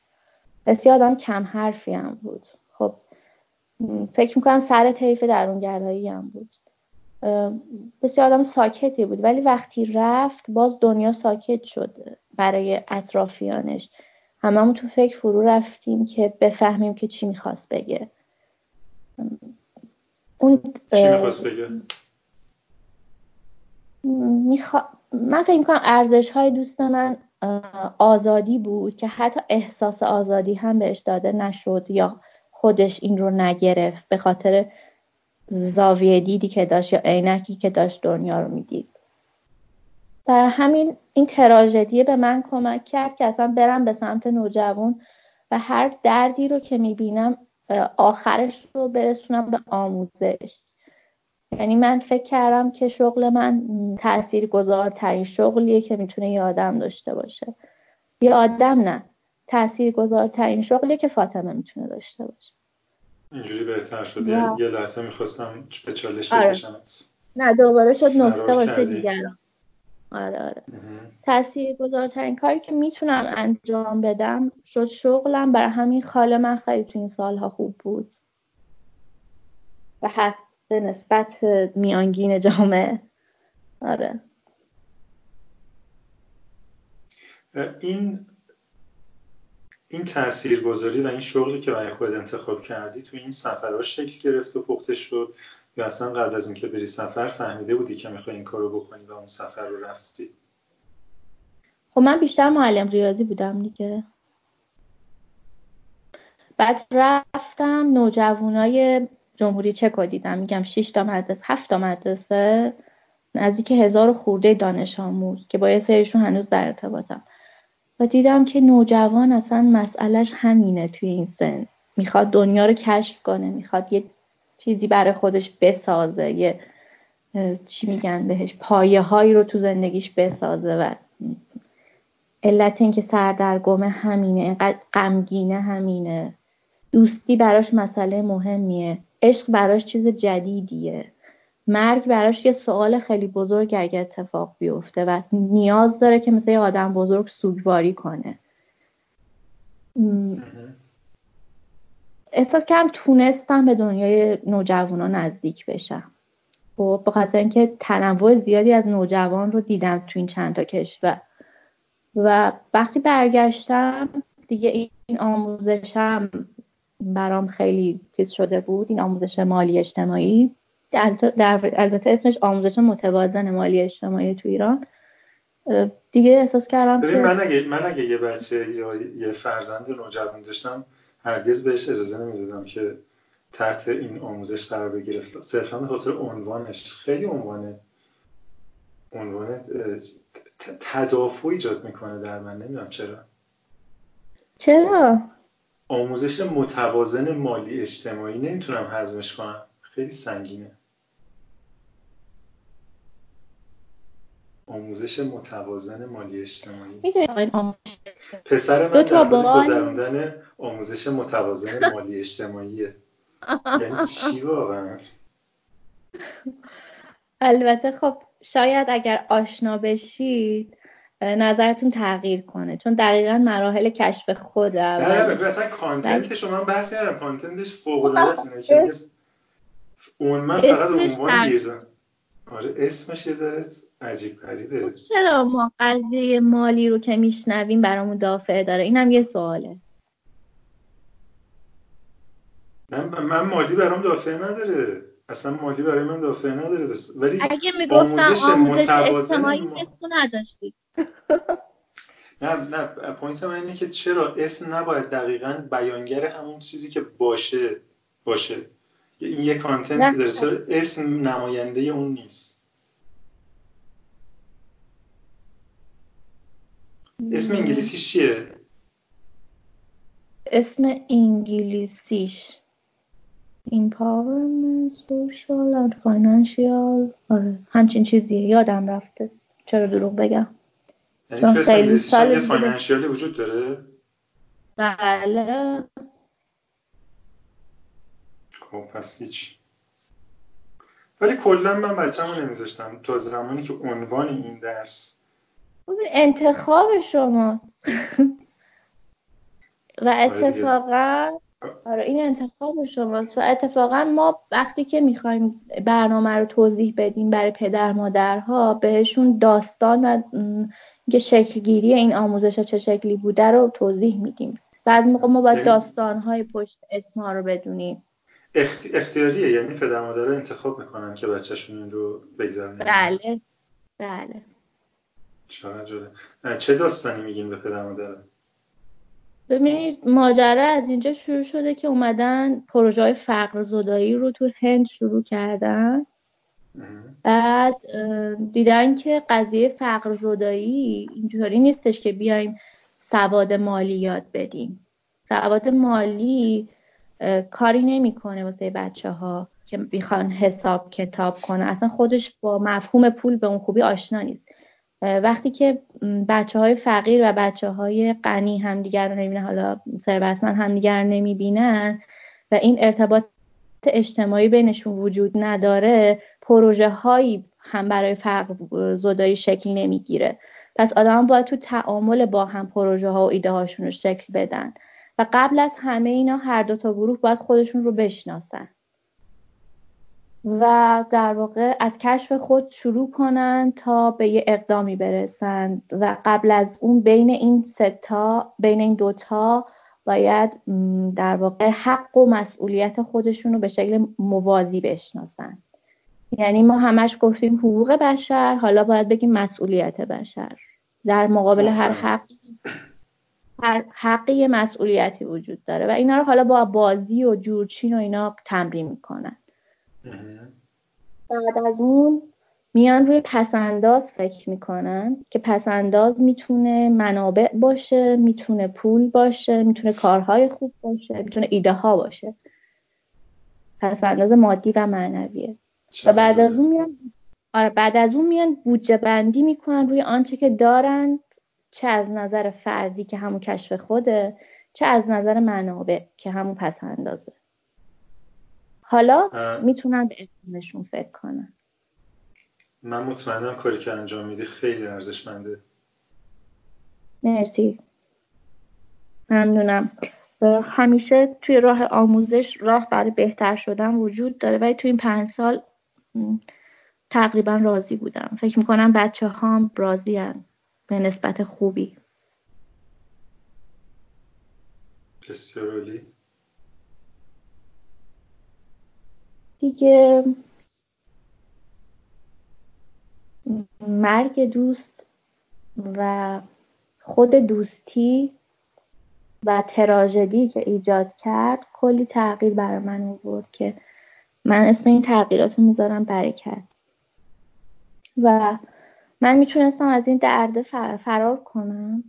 بسیار آدم کم حرفی هم بود. خب فکر می‌کنم سر طیف درونگرایی هم بود. بسیار آدم ساکتی بود ولی وقتی رفت باز دنیا ساکت شد برای اطرافیانش. هممون تو فکر فرو رفتیم که بفهمیم که چی می‌خواست بگه. اون چی می‌خواست بگه؟ میخوا... من فکر می‌کنم ارزش های دوست من آزادی بود که حتی احساس آزادی هم بهش داده نشد یا خودش این رو نگرفت به خاطر زاویه دیدی که داشت یا عینکی که داشت دنیا رو می‌دید. در همین این تراژدی به من کمک کرد که اصلا برم به سمت نوجوان و هر دردی رو که می‌بینم آخرش رو برسونم به آموزش. یعنی من فکر کردم که شغل من تأثیر گذارترین شغلیه که می‌تونه یه آدم داشته باشه. یه آدم نه تأثیر گذارترین شغلیه که فاطمه می‌تونه داشته باشه. اینجوری بهتر شد. یه لحظه می‌خواستم به چالش آره. بکشم. نه دوباره شد نقطه واسه دیگران. آره آره. تأثیر گذارترین کاری که می‌تونم انجام بدم شد شغلم. برای همین خاله من خیلی تو این سالها خوب بود. و هست به نسبت میانگین جامعه. آره. این این تاثیرگذاری و این شغلی که برای خود انتخاب کردی تو این سفرها شکل گرفت و پخته شد؟ یا اصلا قبل از اینکه بری سفر فهمیده بودی که می‌خوای این کارو بکنی و اون سفر رو رفتی؟ خب من بیشتر معلم ریاضی بودم دیگه. بعد رفتم نوجوانای جمهوری چک دیدم. میگم 6 تا مدرسه 7 تا مدرسه. نزدیک هزار خورده دانش آموز که با سریشون هنوز در ارتباطم. و دیدم که نوجوان اصلا مسئلهش همینه توی این سن. می‌خواد دنیا رو کشف کنه می‌خواد یه چیزی برای خودش بسازه یه چی میگن بهش پایه هایی رو تو زندگیش بسازه و علت اینکه سردرگمه همینه غمگینه همینه. دوستی براش مسئله مهمیه. عشق براش چیز جدیدیه. مرگ براش یه سوال خیلی بزرگ اگه اتفاق بیفته و نیاز داره که مثل یه آدم بزرگ سوگواری کنه. احساس کردم تونستم به دنیای نوجوانان نزدیک بشم. خب به خاطر اینکه تنوع زیادی از نوجوان رو دیدم تو این چند تا کشور. و وقتی برگشتم دیگه این آموزشم برام خیلی چیز شده بود این آموزش مالی اجتماعی. در, البته اسمش آموزش متوازن مالی اجتماعی تو ایران. دیگه احساس کردم که من اگه من اگه یه بچه یا یه فرزند نوجوان داشتم هرگز بهش اجازه نمی‌دادم که تحت این آموزش قرار بگیره. صرفا به خاطر عنوانش. خیلی عنوانه عنوان تدافع ایجاد می‌کنه در من. نمی‌دونم چرا. چرا؟ آموزش متوازن مالی اجتماعی نمی‌تونم هضمش کنم. خیلی سنگینه. آموزش متوازن مالی اجتماعی. پسر من در حال گذراندن آموزش متوازن مالی اجتماعیه. یعنی چی واقعا؟ البته خب شاید اگر آشنا بشید نظرتون تغییر کنه. چون دقیقا مراحل کشف خود نه نه مثلا کانتنتش من بحث ندارم کانتنتش فوق العاده است اون من فقط عنوان گیر آره اسمش یه ذره عجیب غریبه. خب چرا ما قضیه مالی رو که میشنویم برامون دافعه داره؟ اینم یه سواله. نه من مالی برام دافعه نداره. اصلا مالی برای من دافعه نداره. بس. ولی اگه می‌گفتم آموزش, آموزش اجتماعی ما... نداشتید. نه نه پوینت من اینه که چرا اسم نباید دقیقا بیانگر همون چیزی که باشه باشه. این یه کانتنتی داره. چرا اسم نماینده اون نیست؟ اسم انگلیسیش چیه؟ اسم انگلیسیش. Empowerment social and financial. آره همچین چیزیه یادم رفته. چرا دروغ بگم؟ یعنی اسم انگلیسیش یه فاینانشیالی وجود داره؟ بله. خب پس هیچ. ولی کلا من بچه‌مو نمیذاشتم. تا زمانی که عنوان این درس انتخاب شما و آره اتفاقا آره این انتخاب شماست و اتفاقا ما وقتی که می‌خوایم برنامه رو توضیح بدیم برای پدر مادرها بهشون داستان و که شکلگیری این آموزش چه شکلی بوده رو توضیح میدیم. بعض موقع ما باید یعنی داستانهای پشت اسمها رو بدونیم. اختیاریه یعنی پدر مادر رو انتخاب می‌کنن که بچهشون این رو بگذارن. بله. بله. چه داستانی میگین به پدر مادر؟ ببینید ماجرا از اینجا شروع شده که اومدن پروژه های فقر زدایی رو تو هند شروع کردن. بعد دیدن که قضیه فقر زدایی اینجوری نیستش که بیایم سواد مالی یاد بدیم. سواد مالی کاری نمی‌کنه واسه بچه ها که بیخوان حساب کتاب کنه اصلا خودش با مفهوم پول به اون خوبی آشنا نیست. وقتی که بچه های فقیر و بچه های غنی همدیگر رو نمی‌بینن حالا ثروتمند همدیگر رو نمی‌بینن و این ارتباط اجتماعی بینشون وجود نداره پروژه هایی هم برای فقر زدایی شکل نمی‌گیره. پس آدم باید تو تعامل با هم پروژه ها و ایده هاشون رو شکل بدن. و قبل از همه اینا هر دو تا گروه باید خودشون رو بشناسن. و در واقع از کشف خود شروع کنن تا به یه اقدامی برسن و قبل از اون بین این ستا بین این دوتا باید در واقع حق و مسئولیت خودشون رو به شکل موازی بشناسن. یعنی ما همش گفتیم حقوق بشر حالا باید بگیم مسئولیت بشر. در مقابل هر حق هر حقی مسئولیتی وجود داره و اینا رو حالا با بازی و جورچین و اینا تمرین می‌کنن. بعد از اون میان روی پسنداز فکر می‌کنن که پسنداز می‌تونه منابع باشه می‌تونه پول باشه می‌تونه کارهای خوب باشه می‌تونه ایده ها باشه. پسنداز مادی و معنویه. و بعد از اون میان آره بعد از اون میان بودجه بندی می‌کنن روی آنچه که دارند چه از نظر فردی که همون کشف خوده چه از نظر منابع که همون پسندازه حالا می‌تونن به اسمشون فکر کنن من مطمئنم کاری که انجام میدی خیلی ارزشمنده. مرسی. ممنونم. همیشه توی راه آموزش راه برای بهتر شدن وجود داره ولی توی این پنج سال تقریبا راضی بودم. فکر می‌کنم بچه هام راضی هم به نسبت خوبی. بسیار دیگه مرگ دوست و خود دوستی و تراژدی که ایجاد کرد کلی تغییر برای من آورد که من اسم این تغییرات رو می‌ذارم برکت و من می‌تونستم از این درد فرار کنم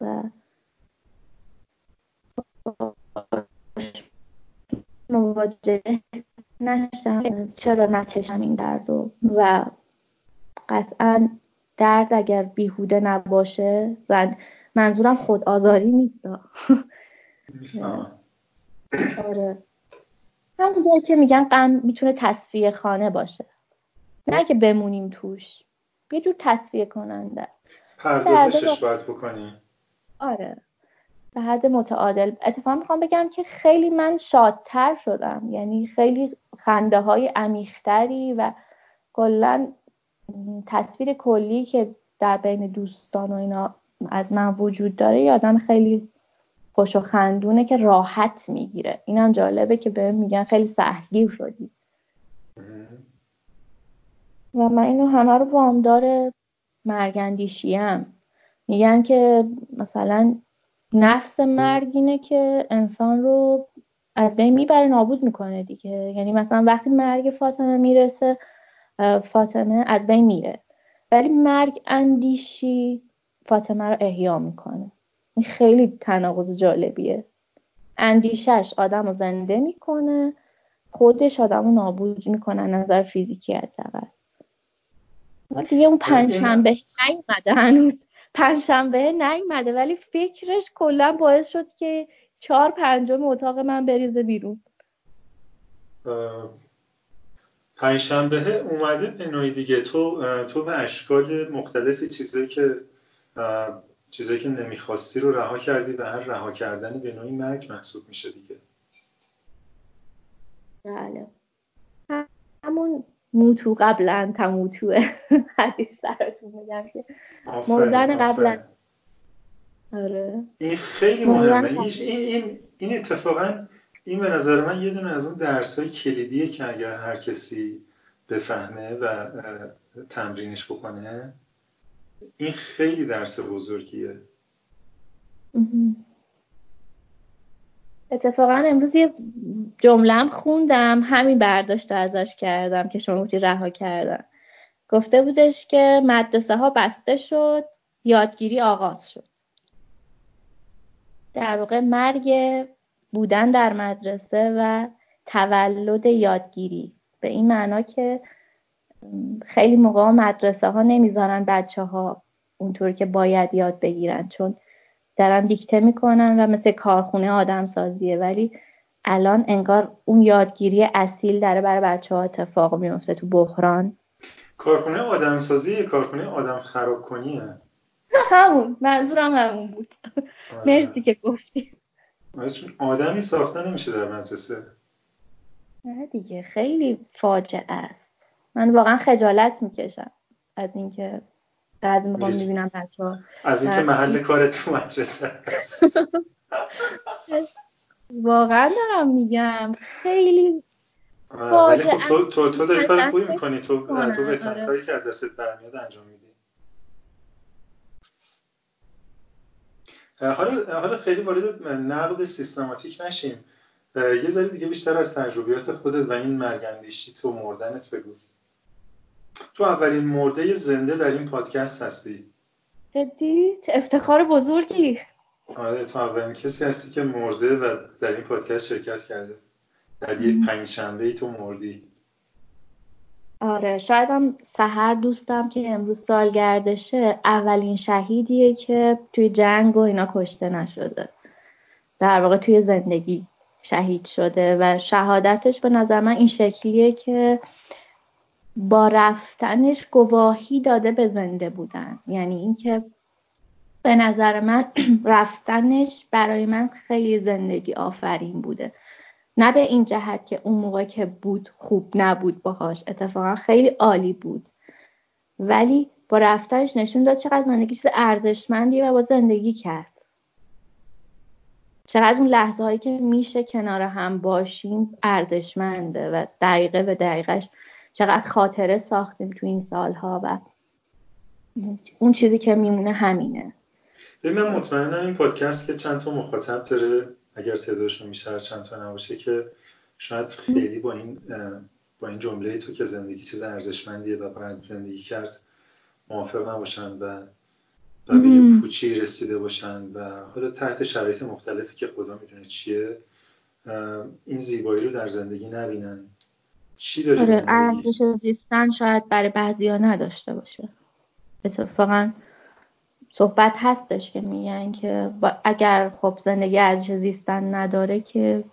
و مواجه نشم چرا نچشم این درد و, و قطعا درد اگر بیهوده نباشه و منظورم خود آزاری نیست. آره. همون جایی که میگن غم می‌تونه تصفیه خانه باشه. نه که بمونیم توش. یه جور تصفیه کننده پردازشش باید بکنیم آره. به حد متعادل. اتفاقا می‌خوام بگم که خیلی من شادتر شدم. یعنی خیلی خنده های عمیقتری و کلا تصویر کلی که در بین دوستان و اینا از من وجود داره یادم خیلی خوش و خندونه که راحت می‌گیره. اینم جالبه که بهم میگن خیلی سهگیر شدی. و من اینو همه رو وامدار مرگندیشیم میگن که مثلا نفس مرگ اینه که انسان رو از بین می‌بره نابود می‌کنه دیگه. یعنی مثلا وقتی مرگ فاطمه می‌رسه فاطمه از بین میره. ولی مرگ اندیشی فاطمه رو احیا می‌کنه. این خیلی تناقض جالبیه. اندیشش آدم رو زنده می‌کنه خودش آدم رو نابود می‌کنه نظر فیزیکی حداقل. دیگه اون پنجشنبه نیومده هنوز. پنجشنبه نیومده ولی فکرش کلا باعث شد که چهار پنجم اتاق من بریزه بیرون. پنجشنبه اومده به نوعی دیگه. تو تو به اشکال مختلفی چیزایی که چیزایی که نمی‌خواستی رو رها کردی و هر رها کردنی به نوعی مرگ محسوب میشه دیگه. بله. همون موتو قبلا تموتوه. حدیث سراتون میگم که. مردن قبلا آره. این خیلی مهمه. این, این, این اتفاقا این به نظر من یه دونه از اون درس های کلیدیه که اگر هر کسی بفهمه و تمرینش بکنه این خیلی درس بزرگیه. اتفاقا امروز یه جملم خوندم همین برداشت ازش کردم که شما گفتی رها کردن. گفته بودش که مدرسه ها بسته شد یادگیری آغاز شد. در واقع مرگ بودن در مدرسه و تولد یادگیری. به این معنا که خیلی موقع مدرسه ها نمی‌ذارن بچه ها اونطور که باید یاد بگیرن چون دارن دیکته می‌کنن و مثل کارخونه آدم سازیه ولی الان انگار اون یادگیری اصیل داره برای بچه ها اتفاق میفته تو بحران. کارخونه آدم سازی کارخونه آدم خراب کنیه همون. منظورم همون بود. آره. مرسی که گفتی. آدمی ساخته نمیشه در مدرسه. نه دیگه خیلی فاجعه است. من واقعا خجالت می‌کشم از اینکه بعضی موقع می‌بینم بچه ها از اینکه محل کار تو مدرسه است. واقعا دارم میگم خیلی ولی خب تو, تو, تو داری کار خوبی می‌کنی. تو, تو بهترین آره. کاری که از دستت برمیاد انجام میدی. حالا حالا خیلی وارد نقد سیستماتیک نشیم. یه ذره دیگه بیشتر از تجربیات خودت و این مرگندیشی تو مردنت بگو. تو اولین مرده زنده در این پادکست هستی. جدی؟ چه افتخار بزرگی. آره تو اولین کسی هستی که مرده و در این پادکست شرکت کرده. در پنج شنبه ای تو مردی. آره شاید هم سهر دوستم که امروز سالگردشه اولین شهیدیه که توی جنگ و اینا کشته نشده. در واقع توی زندگی شهید شده و شهادتش به نظر من این شکلیه که با رفتنش گواهی داده به زنده بودن. یعنی اینکه به نظر من رفتنش برای من خیلی زندگی آفرین بوده. نه به این جهت که اون موقع که بود خوب نبود باهاش اتفاقا خیلی عالی بود. ولی با رفتنش نشون داد چقدر زندگی چیز ارزشمندی و با زندگی کرد. چقدر اون لحظه هایی که میشه کنار هم باشیم ارزشمنده و دقیقه به دقیقش چقدر خاطره ساختیم تو این سالها و اون چیزی که میمونه همینه. من مطمئنم این پادکست که چند تا مخاطب داره اگر تعدادشون بیشتر چند تا نباشه که شاید خیلی با این با این جمله تو که زندگی چیز ارزشمندیه و باید زندگی کرد موافق نباشن و و به یه پوچی رسیده باشن و حالا تحت شرایط مختلفی که خدا می‌دونه چیه این زیبایی رو در زندگی نبینن. چی داری آره ارزش زیستن شاید برای بعضیا نداشته باشه. اتفاقا صحبت هستش که میگن که اگر خب زندگی ارزش زیستن نداره که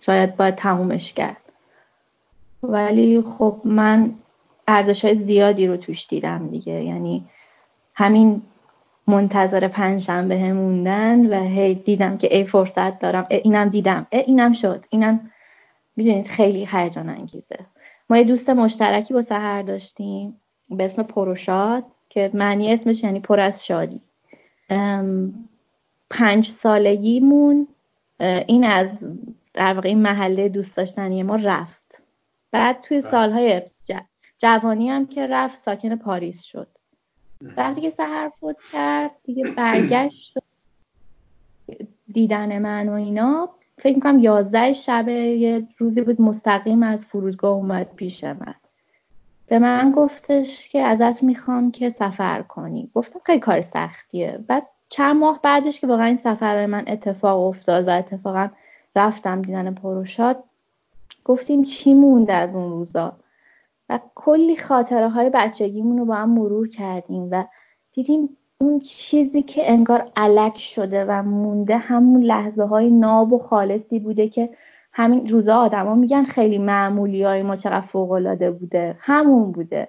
شاید باید تمومش کرد. ولی خب من ارزش های زیادی رو توش دیدم دیگه. یعنی همین منتظر پنجشنبه موندن و هی دیدم که ای فرصت دارم. ای اینم دیدم. ای اینم شد. اینم می‌دونید خیلی هیجان انگیزه. ما یه دوست مشترکی با سهر داشتیم. به اسم پروشاد. که معنی اسمش یعنی پر از شادی. پنج سالگیمون این از در واقع این محله دوست داشتنی ما رفت. بعد توی بله. سالهای جوانی هم که رفت ساکن پاریس شد. وقتی که سهر فوت کرد دیگه برگشت دیدن من و اینا. فکر می‌کنم یازده شب یه روزی بود مستقیم از فرودگاه اومد پیش من. به من گفتش که ازت می‌خوام که سفر کنی. گفتم خیلی کار سختیه. بعد چند ماه بعدش که واقعا این سفر من اتفاق افتاد و اتفاقا رفتم دیدن پروشاد گفتیم چی موند از اون روزا؟ و کلی خاطره های بچگیمون رو با هم مرور کردیم و دیدیم اون چیزی که انگار علک شده و مونده همون لحظه های ناب و خالصی بوده که همین روزا آدما میگن خیلی معمولی های ما چقدر فوق العاده بوده. همون بوده.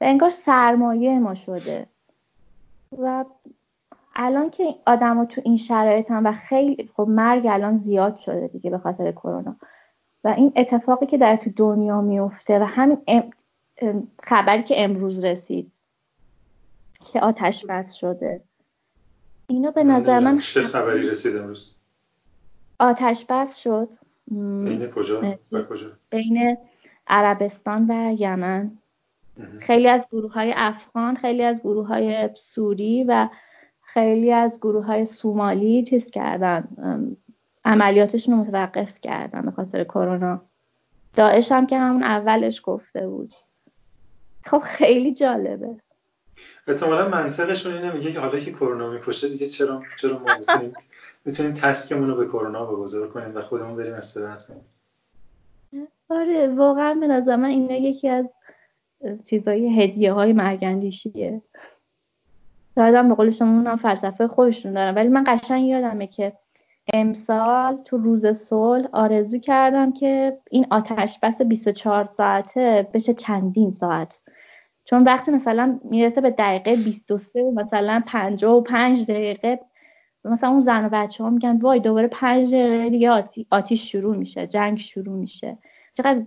و انگار سرمایه ما شده. و الان که آدما تو این شرایط هم و خیلی خب مرگ الان زیاد شده دیگه به خاطر کرونا. و این اتفاقی که در تو دنیا میفته و همین خبری که امروز رسید که آتش بس شده. اینو به نظر من چه خبری رسید امروز. آتش بس شد. بین کجا؟ و کجا؟ بین عربستان و یمن. خیلی از گروه های افغان خیلی از گروه های سوری و خیلی از گروه های سومالی چیز کردن عملیاتشون رو متوقف کردن به خاطر کرونا. داعش هم که همون اولش گفته بود. خب خیلی جالبه. احتمالا منطقشون اینه میگه که حالا که کرونا می‌کشه دیگه چرا چرا ما بتونیم تسکمون رو به کرونا بگذار کنیم و خودمون بریم استراحت کنیم. آره واقعا به نظر من اینه یکی از چیزای هدیه های مرگندیشیه شاید هم به قول شما فلسفه خودشون دارم ولی من قشنگ یادمه که امسال تو روز صلح آرزو کردم که این آتش بس 24 ساعته بشه چندین ساعت. چون وقتی مثلا می‌رسه به دقیقه 23 مثلا 55 دقیقه مثلا اون زن و بچه ها میگن وای دوباره 5 دقیقه دیگه آتیش شروع میشه جنگ شروع میشه. چقدر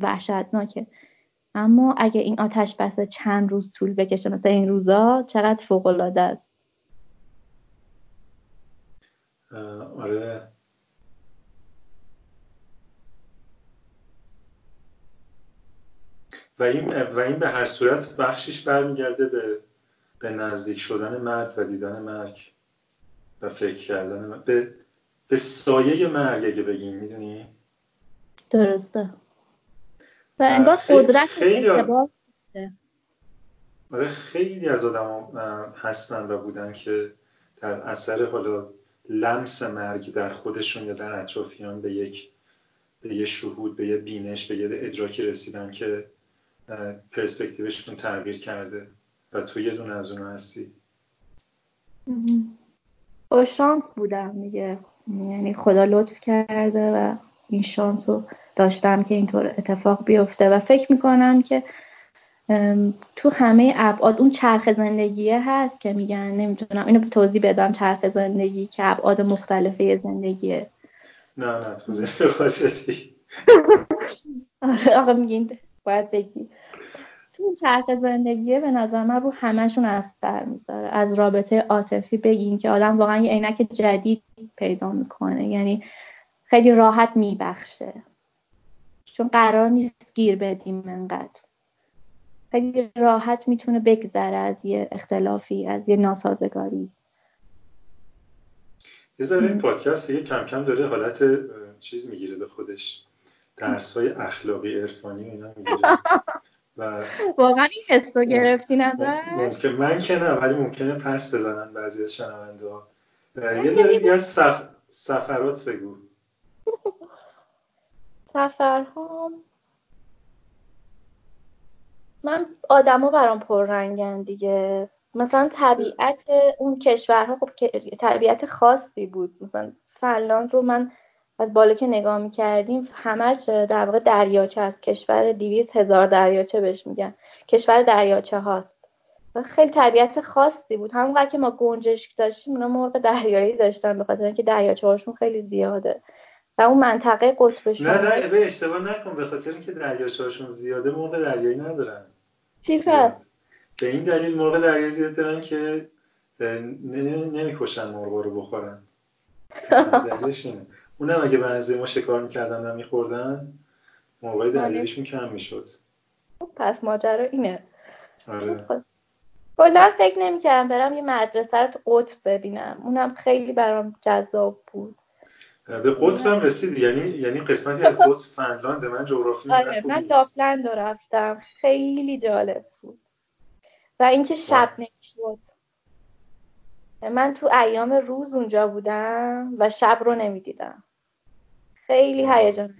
وحشتناکه. اما اگه این آتش بس چند روز طول بکشه مثلا این روزا چقدر فوق العاده است آره. و این, و این به هر صورت بخشش برمیگرده به به نزدیک شدن مرگ و دیدن مرگ. و فکر کردن به به سایه مرگ اگه بگیم می‌دونی؟ درسته. و انگار قدرت خیلی آره. خیلی از آدم هستن و بودن که در اثر حالا لمس مرگ در خودشون یا در اطرافیان به یک به یه شهود به یه بینش به یه ادراکی رسیدن که پرسپکتیوشون تغییر کرده. و تو یه دونه از اون هستی. با شانس بودم دیگه. یعنی خدا لطف کرده و این شانس رو داشتم که اینطور اتفاق بیفته و فکر می‌کنم که تو همه ابعاد اون چرخ زندگیه هست که میگن. نمی‌تونم اینو توضیح بدم چرخ زندگی که ابعاد مختلفه زندگیه. نه نه توضیح خاصیتی آره آقا میگین باید بگی. اون چرخ زندگیه به نظر من رو همشون اثر می‌ذاره. از رابطه عاطفی بگین که آدم واقعا یه عینک جدید پیدا می‌کنه. یعنی خیلی راحت میبخشه. چون قرار نیست گیر بدیم انقدر. خیلی راحت می‌تونه بگذره از یه اختلافی از یه ناسازگاری. یه این پادکست دیگه کم کم داره حالت چیز می‌گیره به خودش. درسای اخلاقی عرفانی اینا می‌گیره. و واقعا این حس رو گرفتی نظر ممکن من که نه ولی ممکنه پس بزنن بعضی از شنونده ها. یه ذره یه سف... سفرات بگو. سفرها من آدما برام پررنگن دیگه. مثلا طبیعت اون کشورها خب طبیعت خاصی بود. مثلا فنلاند رو من از بالا که نگاه می‌کردیم همش در واقع دریاچه از کشور دیویز هزار دریاچه بهش میگن. کشور دریاچه هاست. و خیلی طبیعت خاصی بود. همونقدر که ما گنجشک داشتیم اونا مرغ دریایی داشتن به خاطر اینکه دریاچه هاشون خیلی زیاده. و اون منطقه قطب شمال نه نه به اشتباه نکن. به خاطر اینکه دریاچه هاشون زیاده مرغ دریایی ندارن. به این دلیل مرغ دریایی زیاد دارن که نمی‌کشن مرغ رو بخورن. دلیلش اینه. اونم اگه به ما شکار می‌کردن و میخوردن موقع دریایشون کم می‌شد. خب، پس ماجرا اینه. آره. خب، کلا فکر نمی‌کردم برم یه مدرسه رو قطب ببینم. اونم خیلی برام جذاب بود. به قطب هم رسیدی؟ یعنی یعنی قسمتی از قطب فنلاند من جغرافی آره من لاپلند رو رفتم. خیلی جالب بود. و اینکه شب نمی‌شد. من تو ایام روز اونجا بودم و شب رو نمی‌دیدم. خیلی هیجان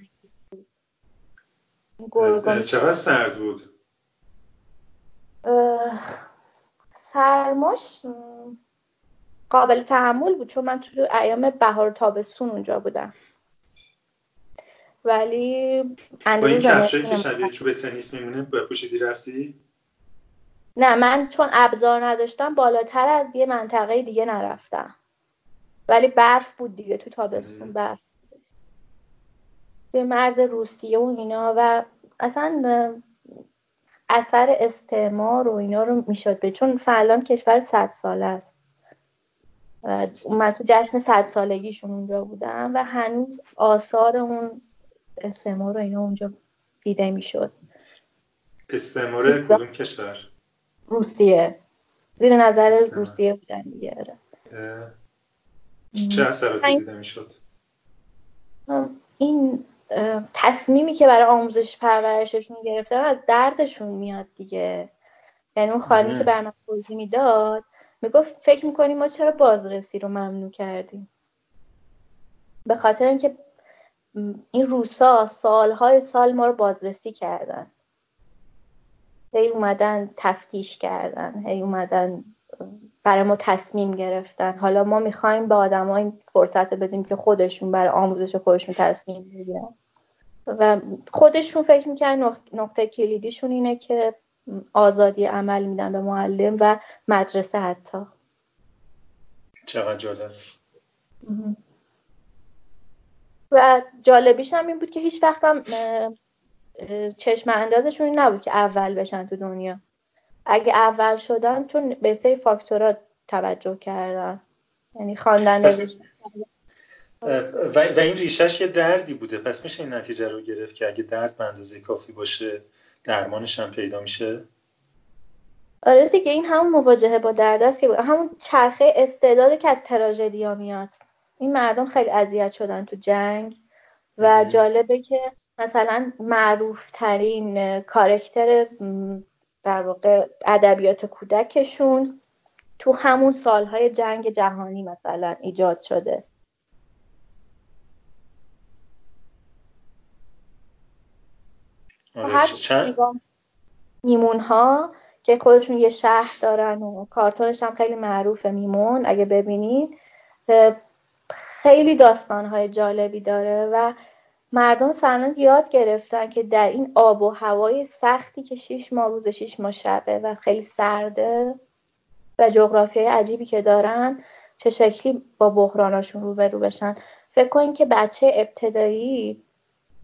بود. چقدر سرد بود؟ سرماش قابل تحمل بود چون من تو ایام بهار تابستون اونجا بودم. ولی با این کفشایی که شبیه چوب تنیس میمونه پوشیدی رفتی؟ نه من چون ابزار نداشتم بالاتر از یه منطقه دیگه نرفتم. ولی برف بود دیگه تو تابستون برف. به مرز روسیه و اینا و اصلا اثر استعمار و اینا رو می‌شد به چون فعلا کشور صد ساله است. من تو جشن صد سالگیشون اونجا بودم و هنوز آثار اون استعمار و اینا اونجا دیده می‌شد. استعمار کدوم کشور؟ روسیه. زیر نظر روسیه بودن دیگه آره. چه اثراتی دیده می‌شد؟ این تصمیمی که برای آموزش پرورششون گرفتن از دردشون میاد دیگه. یعنی اون خانمی که بر من توضیح می‌داد می‌گفت فکر می‌کنیم ما چرا بازرسی رو ممنوع کردیم؟ به خاطر اینکه این روسا سالهای سال ما رو بازرسی کردن. هی اومدن تفتیش کردن هی اومدن برای ما تصمیم گرفتن. حالا ما می‌خوایم به آدم این فرصت بدیم که خودشون برای آموزش خودشون تصمیم بگیرن. و خودشون فکر می‌کنن نقطه کلیدیشون اینه که آزادی عمل میدن به معلم و مدرسه حتی. چقدر جالب. و جالبیش هم این بود که هیچ وقتم چشم اندازشون نبود که اول بشن تو دنیا. اگه اول شدن چون به سری فاکتورات توجه کردن یعنی خواندن و, این ریشش یه دردی بوده. پس میشه این نتیجه رو گرفت که اگه درد به اندازه کافی باشه درمانش هم پیدا میشه؟ آره دیگه این همون مواجهه با درد است که همون چرخه استعداده که از تراژدیا میاد. این مردم خیلی اذیت شدن تو جنگ. و جالبه که مثلا معروف ترین کارکتر در واقع ادبیات کودکشون تو همون سالهای جنگ جهانی مثلا ایجاد شده. آره میمون ها که خودشون یه شهر دارن و کارتونش هم خیلی معروفه میمون اگه ببینید خیلی داستانهای جالبی داره و مردم فنلاند یاد گرفتن که در این آب و هوای سختی که شیش ماه روز شیش ماه شبه و خیلی سرده و جغرافی عجیبی که دارن چه شکلی با بحراناشون روبرو بشن. فکر کنین که بچه ابتدایی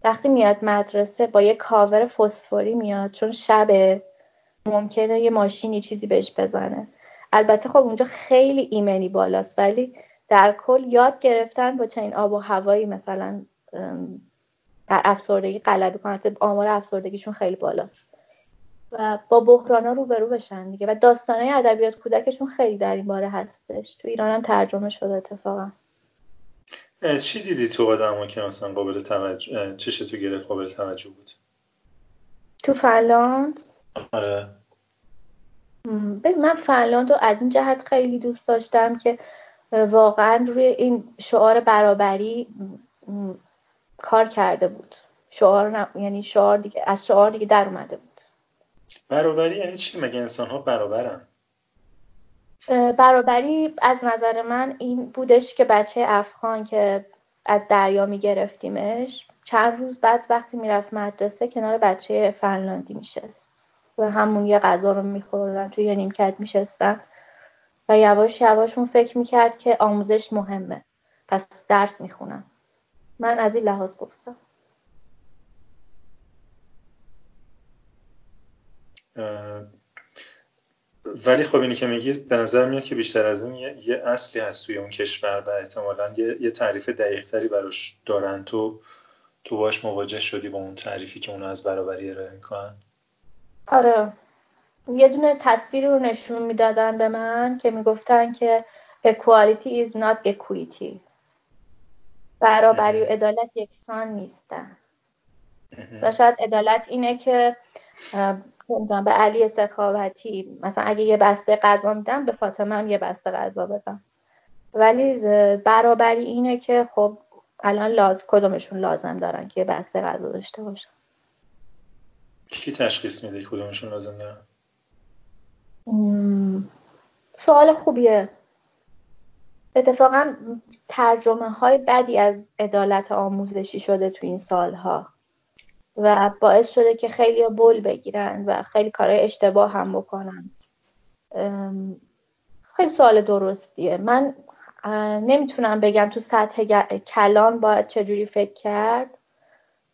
وقتی میاد مدرسه با یه کاور فسفوری میاد چون شب ممکنه یه ماشینی چیزی بهش بزنه. البته خب اونجا خیلی ایمنی بالاست ولی در کل یاد گرفتن با چنین آب و هوایی مثلا در افسردگی غلبه کنن. آمار افسردگیشون خیلی بالاست. و با بحران ها روبرو بشن دیگه. و داستانهای ادبیات کودکشون خیلی در این باره هستش. تو ایران هم ترجمه شده اتفاقا. چی دیدی تو آدم که مثلا قابل توجه چش تو گرفت قابل توجه بود؟ تو فنلاند؟ آره. من فنلاند رو از این جهت خیلی دوست داشتم که واقعا روی این شعار برابری کار کرده بود. شعار یعنی شعار دیگه از شعار دیگه در اومده بود. برابری یعنی چی؟ مگه انسان ها برابرن برابری از نظر من این بودش که بچه افغان که از دریا میگرفتیمش چند روز بعد وقتی می‌رفت مدرسه کنار بچه فنلاندی میشست و همون یه غذا رو میخوردن توی یه نیمکت میشستن و یواش یواش اون فکر می‌کرد که آموزش مهمه پس درس می‌خونم. من از این لحاظ گفتم. ولی خب اینی که میگی به نظر میاد که بیشتر از این یه, یه اصلی هست توی اون کشور و احتمالا یه, یه تعریف دقیق تری براش دارن. تو تو باش مواجه شدی با اون تعریفی که اونو از برابری ارائه می‌کنن؟ آره. یه دونه تصویری رو نشون می‌دادن به من که می‌گفتن که equality is not equity. برابری و عدالت یکسان نیستن. و شاید عدالت اینه که به علی سخاوتی مثلا اگه یه بسته غذا میدم به فاطمه هم یه بسته غذا بدم. ولی برابری اینه که خب الان لاز کدومشون لازم دارن که یه بسته غذا داشته باشن؟ کی تشخیص میده کدومشون لازم دارن؟ سوال خوبیه. اتفاقا ترجمه های بدی از عدالت آموزشی شده تو این سالها و باعث شده که خیلی بول بگیرن و خیلی کارهای اشتباه هم بکنن. خیلی سوال درستیه. من نمی‌تونم بگم تو سطح کلان باید چجوری فکر کرد.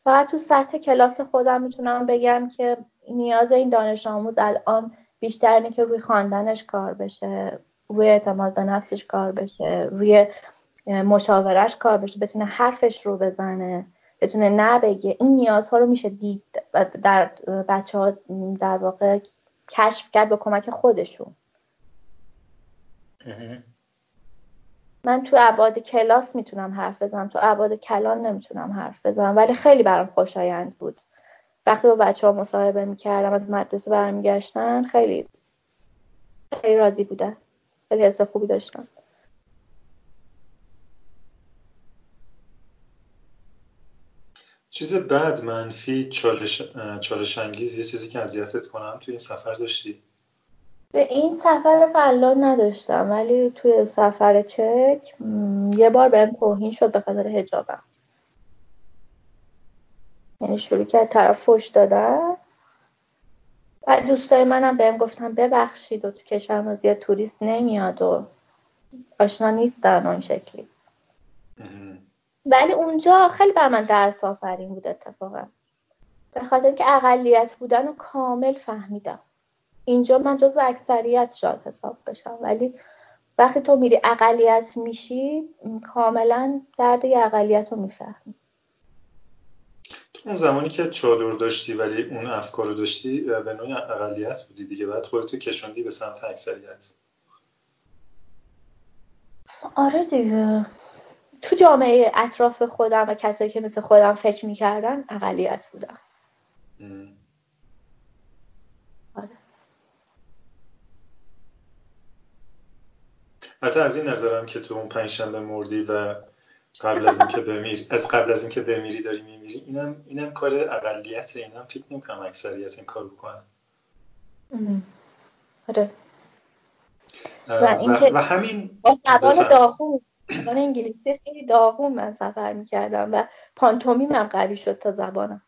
فقط تو سطح کلاس خودم می‌تونم بگم که نیاز این دانش آموز الان بیشتر اینه که روی خواندنش کار بشه. روی اعتماد به نفسش کار بشه روی مشاورش کار بشه بتونه حرفش رو بزنه بتونه نبگه. این نیازها رو میشه دید در بچه ها در واقع کشف کرد به کمک خودشون. من تو عباد کلاس می‌تونم حرف بزنم تو عباد کلان نمی‌تونم حرف بزنم ولی خیلی برام خوشایند بود. وقتی با بچه ها مصاحبه می‌کردم از مدرسه برمیگشتن خیلی خیلی راضی بودن خیلی حس خوبی داشتم. چیز بد منفی چالش, چالش انگیز یه چیزی که اذیتت کنم توی این سفر داشتی؟ به این سفر فلان نداشتم ولی توی سفر چک یه بار بهم توهین شد به خاطر هجابم یعنی شروع کرد طرف فش دادن. و دوستای منم بهم گفتن ببخشید و تو کشور ما زیاد توریست نمیاد و آشنا نیستن اون شکلی. ولی اونجا خیلی بر من درس آفرین بود اتفاقا. به خاطر که اقلیت بودن رو کامل فهمیدم. اینجا من جز اکثریت شاید حساب بشم ولی وقتی تو میری اقلیت میشی کاملا درد اقلیت رو می‌فهمی. اون زمانی که چادر داشتی ولی اون افکار رو داشتی به نوعی اقلیت بودی دیگه. بعد خودتو کشوندی به سمت اکثریت. آره دیگه. تو جامعه اطراف خودم و کسایی که مثل خودم فکر می‌کردن اقلیت بودم. آره. حتی از این نظرم که تو اون پنجشنبه مردی و قبل از اینکه بمیری از قبل از اینکه بمیری داری میمیری. اینم اینم کار اقلیت اینم فکر نمی‌کنم اکثریت این کار بکنن. آره. و, و, همین با زبان داغون زبان انگلیسی خیلی داغون من سفر می‌کردم و پانتومیمم قوی شد تا زبانم.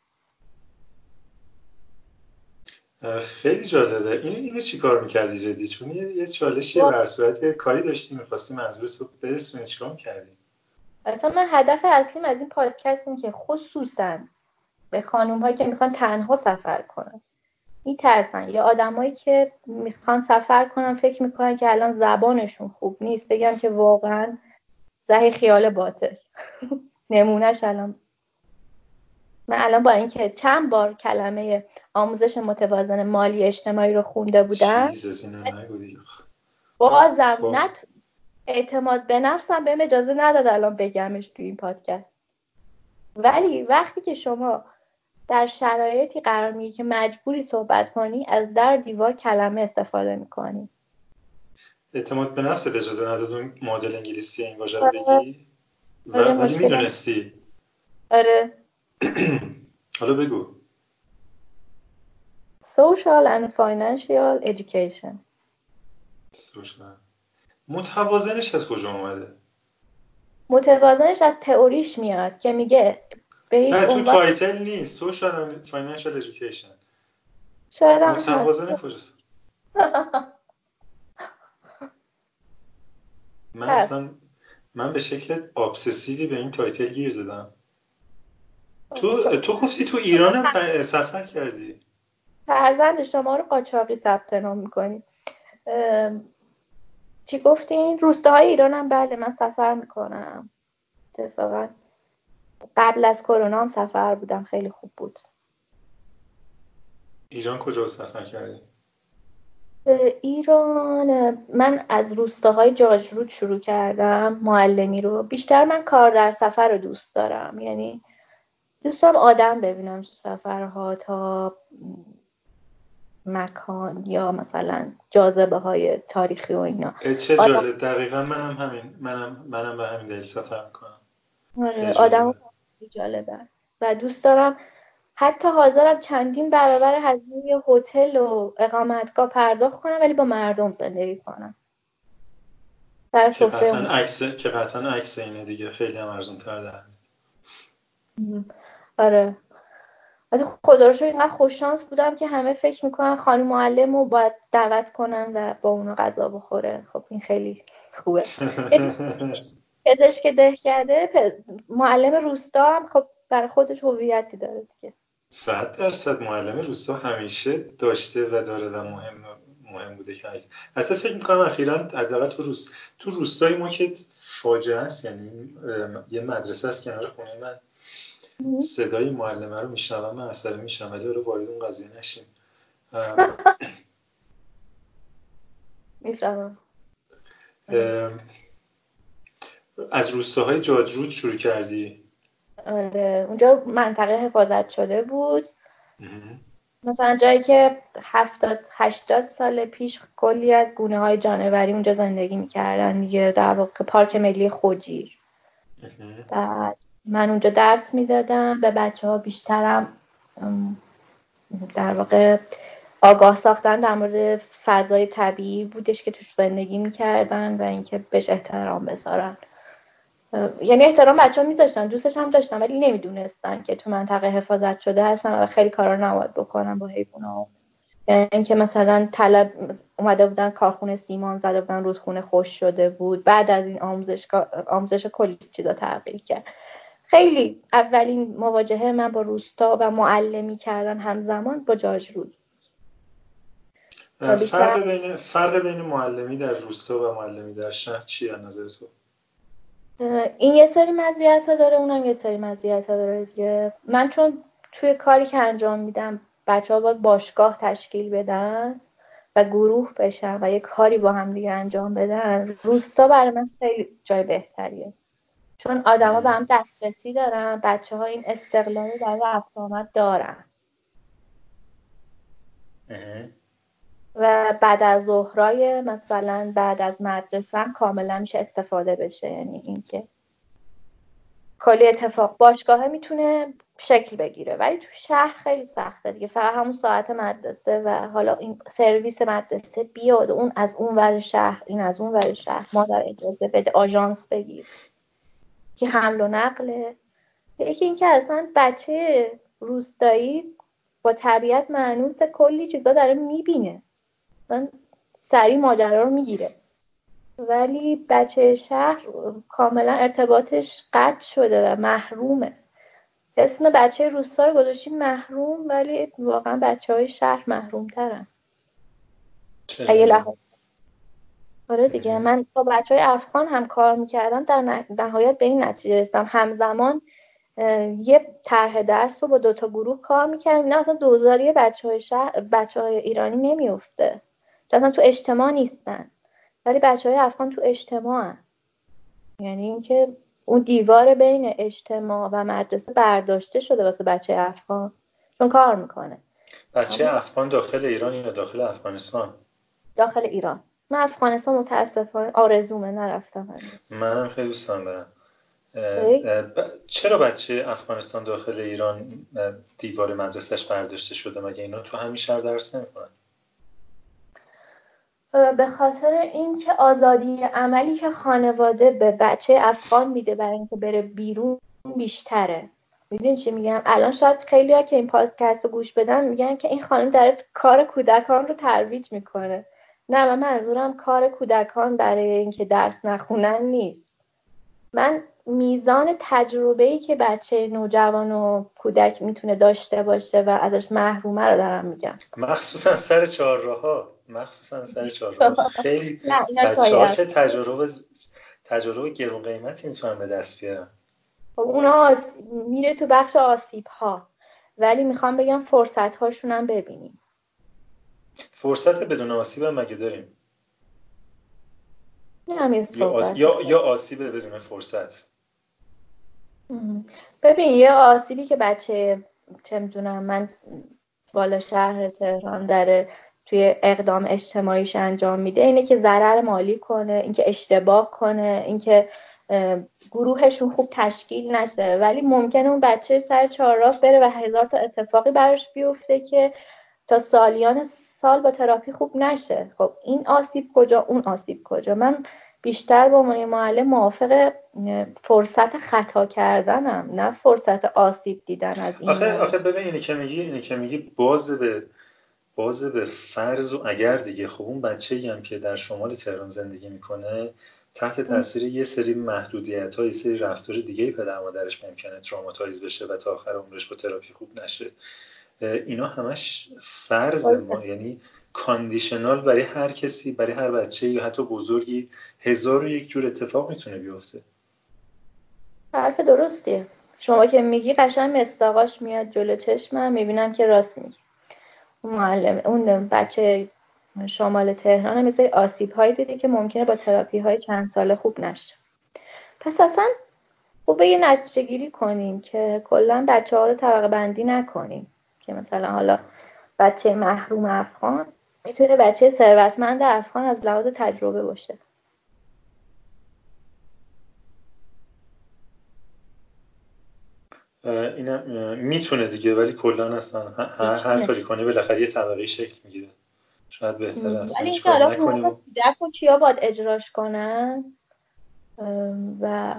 خیلی جالبه. این اینو چی کار می‌کردی جدی؟ چون یه چالشی بر صورت کاری داشتی می‌خواستی منظور تو برسونی چیکار می‌کردی. اصلا من هدف اصلیم از این پادکست این که خصوصا به خانوم هایی که می‌خوان تنها سفر کنن. میترسن یا آدمایی که می‌خوان سفر کنن فکر می‌کنن که الان زبانشون خوب نیست بگم که واقعا زهی خیال باطل. نمونهش الان. من الان با اینکه چند بار کلمه آموزش متوازن مالی اجتماعی رو خونده بودم. بازم خب. نت اعتماد به نفسم بهم اجازه نداد الان بگمش تو این پادکست. ولی وقتی که شما در شرایطی قرار می‌گیری که مجبوری صحبت کنی از در دیوار کلمه استفاده می‌کنی. اعتماد به نفست اجازه نداد اون مدل انگلیسی این واژه رو بگی؟ آره ولی می‌دونستی. آره. حالا بگو. Social and financial education. Social. متوازنش از کجا اومده؟ متوازنش از تئوریش میاد که میگه به نه تو title نیست social financial education شاید متوازن کجاست؟ من اصلا من به شکل obsessive ی به این title گیر زدم تو تو گفتی تو ایران هم سفر کردی. فرزند شما رو قاچاقی ثبت نام می‌کنی. چی گفتین؟ روستاهای ایران هم بله من سفر می‌کنم. اتفاقا قبل از کرونا هم سفر بودم. خیلی خوب بود. ایران کجا سفر کردی؟ ایران من از روستاهای جاجرود شروع کردم معلمی رو. بیشتر من کار در سفر رو دوست دارم. یعنی دوست دارم آدم ببینم تو سفرها تا مکان یا مثلا جاذبه های تاریخی و اینا. چه جالب. دقیقا منم همین منم منم به همین دلیل سفر می‌کنم. آره آدم جالبه. و دوست دارم حتی حاضرم چندین برابر هزینه هتل و اقامتگاه پرداخت کنم ولی با مردم زندگی کنم. در که قطعا عکس که قطعا عکس اینه دیگه. خیلی هم ارزون تر آره. از خدا رو اینقدر خوششانس بودم که همه فکر می‌کنن خانم معلم رو باید دعوت کنن و با اونو غذا بخوره. خب این خیلی خوبه. پزشک ده کرده معلم روستا هم خب برای خودش هویتی داره دیگه. صد درصد معلم روستا همیشه داشته و داره و مهم مهم بوده که حتی فکر می‌کنم اخیرا حداقل تو روست تو روستای ما که فاجعه است یعنی یه مدرسه است کنار خونه من. صدای معلمه رو میشنوم من اصلا میشم ولی رو وارد اون قضیه نشیم می‌فهمم. از روستاهای جاجرود شروع کردی؟ آره. اونجا منطقه حفاظت شده بود. مثلا جایی که هفتاد هشتاد سال پیش کلی از گونه های جانوری اونجا زندگی می‌کردن دیگه در واقع پارک ملی خوجیر بعد من اونجا درس می‌دادم. به بچه ها بیشترم در واقع آگاه ساختن در مورد فضای طبیعی بودش که توش زندگی می‌کردن و اینکه بهش احترام بذارن. یعنی احترام بچه ها میذاشتن دوستش هم داشتن ولی نمی‌دونستن که تو منطقه حفاظت شده هستن و خیلی کارا نباید بکنن با حیوان یعنی اینکه مثلا طلب اومده بودن کارخونه سیمان زده بودن رودخونه خوش شده بود. بعد از این آموزش آموزش کلی چیزا تغییر کرد. خیلی اولین مواجهه من با روستا و معلمی کردن همزمان با جاج رود. فرق بین فرق بین معلمی در روستا و معلمی در شهر چیه نظر تو؟ این یه سری مزیت ها داره اونم یه سری مزیت ها داره دیگه. من چون توی کاری که انجام میدم بچه ها باید باشگاه تشکیل بدن و گروه بشن و یه کاری با هم دیگه انجام بدن روستا برای من خیلی جای بهتریه. چون آدما به هم دسترسی دارن بچه ها این استقلالی برای رفت آمد دارن. و بعد از ظهرای مثلا بعد از مدرسه کاملا میشه استفاده بشه. یعنی اینکه کلی اتفاق باشگاه می‌تونه شکل بگیره ولی تو شهر خیلی سخته دیگه. فقط همون ساعت مدرسه و حالا این سرویس مدرسه بیاد اون از اون ور شهر این از اون ور شهر مادر اجازه بده آژانس بگیر. که حمل و نقله. یکی اینکه اصلا بچه روستایی با طبیعت معنوس کلی چیزا داره می‌بینه. مثلا سریع ماجرا رو می‌گیره. ولی بچه شهر کاملا ارتباطش قطع شده و محرومه. اسم بچه روستا رو گذاشتیم محروم ولی واقعا بچه های شهر محروم ترن آره دیگه. من با بچه های افغان هم کار می‌کردم در نهایت به این نتیجه رسیدم. همزمان یه طرح درس رو با دوتا گروه کار می‌کردم اینا اصلا دوزاری بچه های, شهر، بچه های ایرانی نمیفته اصلا تو اجتماع نیستن. ولی بچه های افغان تو اجتماع یعنی اینکه اون دیوار بین اجتماع و مدرسه برداشته شده واسه بچه افغان. چون کار می‌کنه. بچه افغان داخل ایران یا داخل افغانستان؟ داخل ایران. من افغانستان متاسفانه آرزومه نرفتم منم خیلی دوستم برم چرا بچه افغانستان داخل ایران دیوار مدرسهش برداشته شده؟ مگه اینا تو همین شهر درس نمی‌کنن به خاطر اینکه آزادی عملی که خانواده به بچه افغان میده برای اینکه بره بیرون بیشتره. می‌دونی چی میگم؟ الان شاید خیلی ها که این پادکست رو گوش بدن میگن که این خانم در کار کودکان رو ترویج می‌کنه. نه من منظورم کار کودکان برای اینکه درس نخونن نیست. من میزان تجربه ای که بچه نوجوان و کودک می‌تونه داشته باشه و ازش محرومه رو دارم میگم. مخصوصا سر چهارراه مخصوصا سر چهارراه خیلی بچه ها چه تجربه تجربه گرون قیمتی می‌تونن به دست بیارن؟ خب اونا میره تو بخش آسیب ها ولی می‌خوام بگم فرصت هاشون هم ببینیم. فرصت بدون آسیب هم مگه داریم؟ یا, یا, یا آسیب بدون فرصت. ببین یه آسیبی که بچه چه می‌دونم من بالا شهر تهران داره توی اقدام اجتماعیش انجام میده اینه که ضرر مالی کنه اینکه اشتباه کنه اینکه گروهشون خوب تشکیل نشه. ولی ممکنه اون بچه سر چهارراه بره و هزار تا اتفاقی براش بیفته که تا سالیان سال با تراپی خوب نشه. خب این آسیب کجا اون آسیب کجا؟ من بیشتر با من معلم موافق فرصت خطا کردنم نه فرصت آسیب دیدن از این آخه, آخه ببین اینی که میگی اینی که میگی باز به باز به فرض و اگر دیگه. خب اون بچه هم که در شمال تهران زندگی می‌کنه تحت تاثیر یه سری محدودیت ها یه سری رفتار دیگه پدر مادرش ممکنه traumatize بشه و تا آخر عمرش با تراپی خوب نشه. اینا همش فرض ما یعنی کاندیشنال برای هر کسی برای هر بچه یا حتی بزرگی هزار و یک جور اتفاق می‌تونه بیفته. حرف درستیه شما که میگی قشنگ مستاقاش میاد جلو چشمم می‌بینم که راست میگی. اون معلم اون بچه شمال تهران هم مثل آسیب هایی دیده که ممکنه با تراپی های چند ساله خوب نشه. پس اصلا خوبه یه نتیجه گیری کنیم که کلا بچه ها رو طبقه بندی نکنیم. که مثلا حالا بچه محروم افغان می‌تونه بچه ثروتمند افغان از لحاظ تجربه باشه. اینم می‌تونه دیگه ولی کلا اصلا هر, هر کاری کنی بالاخره یه طبقه شکل می‌گیره. شاید بهتره اصلا ولی حالا و کیا باید اجراش کنن و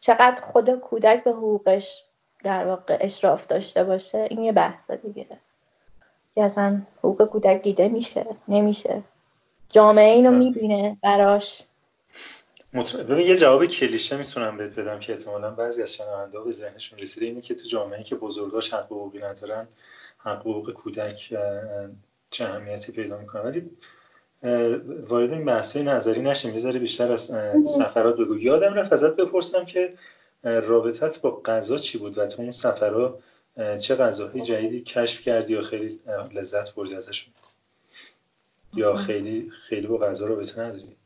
چقدر خود کودک به حقوقش در واقع اشراف داشته باشه این یه بحث دیگه. که اصلا حقوق کودک دیده میشه نمیشه. جامعه اینو می‌بینه براش. ببین یه جواب کلیشه می‌تونم بهت بدم که احتمالا بعضی از شنونده به ذهنشون رسیده. اینه که تو جامعه که بزرگاش حق حقوقی ندارن حق حقوق کودک چه اهمیتی پیدا می‌کنه. ولی وارد این بحث نظری نشیم. یه بیشتر از سفرات بگو. یادم رفت ازت بپرسم که رابطت با غذا چی بود و تو اون سفرها چه غذاهای جدیدی کشف کردی یا خیلی لذت بردی ازشون یا خیلی خیلی با غذا رابطه نداری؟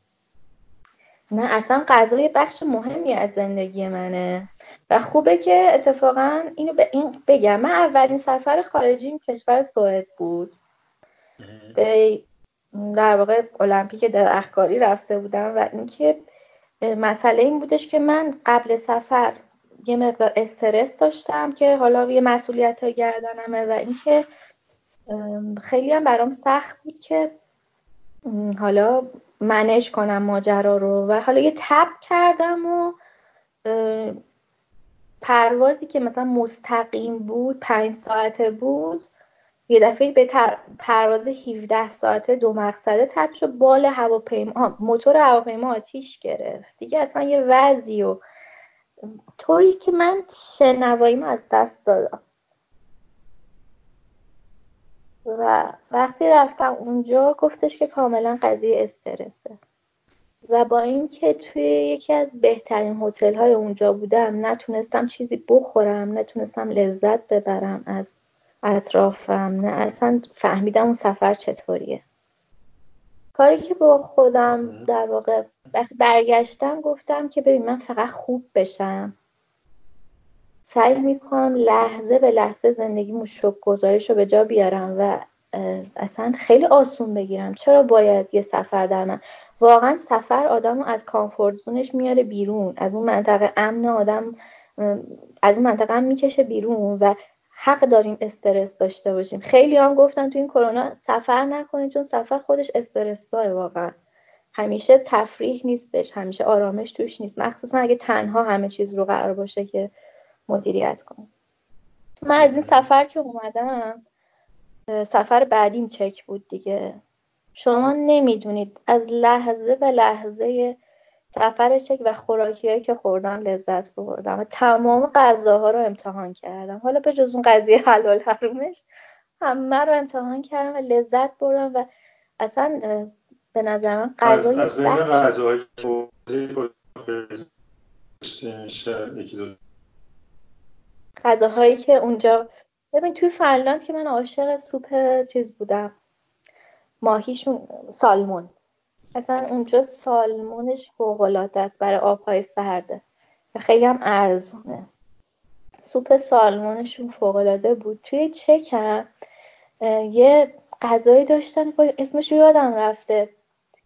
نه اصلا غذا بخش مهمی از زندگی منه. و خوبه که اتفاقا اینو به این بگم. من اولین سفر خارجی کشور سوئد بود. به در واقع المپیک درختکاری رفته بودم و اینکه مسئله این بودش که من قبل سفر یه مقدار استرس داشتم که حالا یه مسئولیت ها گردنمه و اینکه خیلی هم برام سخت بود که حالا منش کنم ماجرا رو و حالا یه تب کردم و پروازی که مثلا مستقیم بود پنج ساعته بود یه دفعه به پرواز 17 ساعته دو مقصده تب شد بال هواپیما موتور هواپیما آتیش گرفت. دیگه اصلا یه وضعی و طوری که من شنواییم از دست دادم. و وقتی رفتم اونجا گفتش که کاملا قضیه استرسه. و با اینکه توی یکی از بهترین هتل های اونجا بودم نتونستم چیزی بخورم نتونستم لذت ببرم از اطرافم. نه اصلا فهمیدم اون سفر چطوریه. کاری که با خودم در واقع وقتی برگشتم گفتم که ببین من فقط خوب بشم. سعی می‌کنم لحظه به لحظه زندگی شک گذارش رو به جا بیارم و اصلا خیلی آسون بگیرم. چرا باید یه سفر در من؟ واقعا سفر آدم رو از کامفورت زونش میاره بیرون. از اون منطقه امن آدم از اون منطقه هم می‌کشه بیرون و حق داریم استرس داشته باشیم. خیلی هم گفتن تو این کرونا سفر نکنید چون سفر خودش استرس داره واقعا. همیشه تفریح نیستش همیشه آرامش توش نیست. مخصوصا اگه تنها همه چیز رو قرار باشه که مدیریت کنم من از این سفر که اومدم سفر بعدیم چک بود دیگه. شما نمی‌دونید. از لحظه به لحظه سفر چک و خوراکی که خوردم لذت بردم و تمام غذاها رو امتحان کردم. حالا به جز اون قضیه حلال حرومش همه رو امتحان کردم و لذت بردم و اصلا به نظر من غذای از, بین غذاهایی غذاهایی که اونجا ببین توی فنلاند که من عاشق سوپ چیز بودم ماهیشون سالمون. اصلا اونجا سالمونش فوقالعاده است برای آبهای سرده و خیلی هم ارزونه. سوپ سالمونشون فوقالعاده بود. توی چکم یه غذایی داشتن اسمش یادم رفته.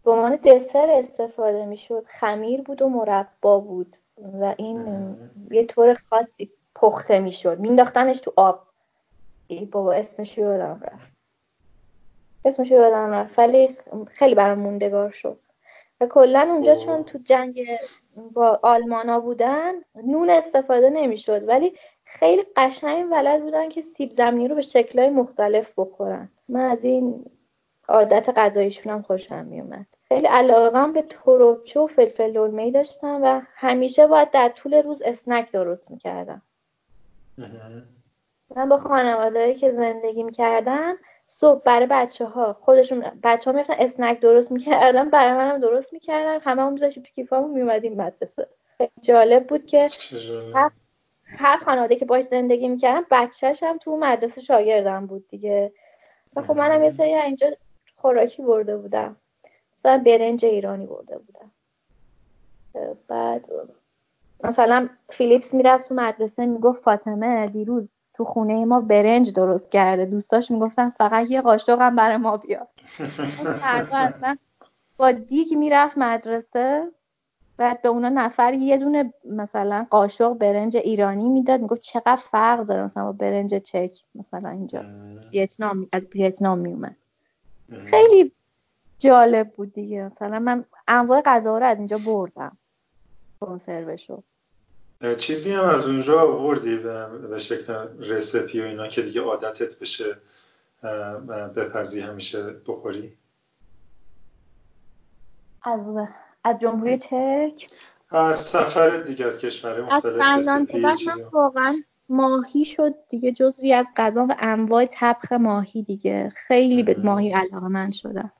به عنوان دسر استفاده می‌شد. خمیر بود و مربا بود. و این یه طور خاصی پخته می‌شد. مینداختنش تو آب. بابا اسمش یادم رفت. اسمش یادم رفت ولی خیلی برام موندگار شد. و کلا اونجا. چون تو جنگ با آلمانا بودن نون استفاده نمی‌شد ولی خیلی قشنگ ولد بودن که سیب زمینی رو به شکلهای مختلف بخورن. من از این عادت غذاییشون هم خوشم میومد خیلی علاقم به تروبچه و فلفل دلمه داشتم و همیشه باید در طول روز اسنک درست می‌کردم. من با خانوادهایی که زندگی می‌کردم صبح برای بچه ها خودشون بچه ها میفتن اسنک درست می‌کردن برای منم درست می‌کردن. همه هم میذاشیم تو کیفامون میومدیم مدرسه. جالب بود که هر, هر خانواده که باش زندگی می‌کردم بچهش هم تو مدرسه شاگردم بود دیگه. و خب منم یه سری اینجا خوراکی برده بودم. مثلا برنج ایرانی برده بودم. بعد مثلا فیلیپس می‌رفت تو مدرسه می‌گفت فاطمه دیروز تو خونه ما برنج درست کرده. دوستاش می‌گفتن فقط یه قاشق هم برای ما اصلا با دیگ می‌رفت مدرسه. بعد به اونا نفر یه دونه مثلا قاشق برنج ایرانی می‌داد. می‌گفت چقدر فرق داره مثلا با برنج چک مثلا اینجا. ویتنام از ویتنام میومد خیلی جالب بود دیگه. مثلا من انواع غذا رو از اینجا بردم. کنسروشو. چیزی هم از اونجا آوردی به شکل رسپی و اینا که دیگه عادتت بشه بپزی همیشه بخوری؟ از از جمهوری چک از سفر دیگه از کشور مختلف چیزی. واقعا ماهی شد دیگه جزوی از غذا و انواع طبخ ماهی دیگه. خیلی به ماهی علاقه من شدم.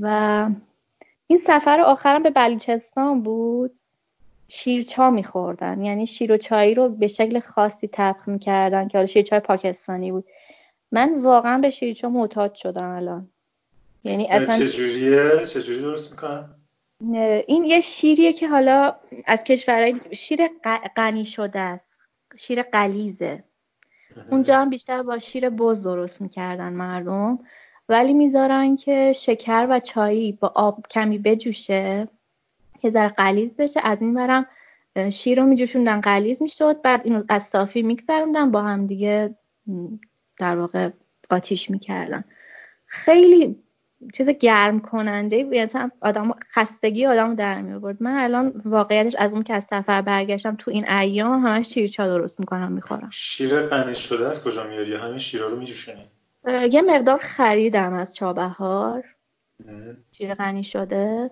و این سفر آخرم به بلوچستان بود. شیرچا میخوردن. یعنی شیر و چایی رو به شکل خاصی طبخ می‌کردن که حالا شیرچای پاکستانی بود. من واقعا به شیرچا معتاد شدم الان. یعنی اصلا چجوریه؟ چجوری درست می‌کنن؟ این یه شیریه که حالا از کشورهای شیر غنی شده است. شیر قلیزه اونجا هم بیشتر با شیر بز درست می‌کردن مردم. ولی می‌ذارن که شکر و چایی با آب کمی بجوشه. که ذره قلیز بشه. از این برم شیر رو میجوشوندن قلیز می‌شد. بعد اینو از صافی میگذروندن با هم دیگه در واقع قاطیش می‌کردن. خیلی چیز گرم کننده بود. یعنی آدم خستگی آدم در می آورد من الان واقعیتش از اون که از سفر برگشتم تو این ایام همش شیرچا درست می‌کنم می‌خورم. شیر غنی شده از کجا میاری؟ همین شیرا رو میجوشونی؟ یه مقدار خریدم از چابهار. شیر غنی شده.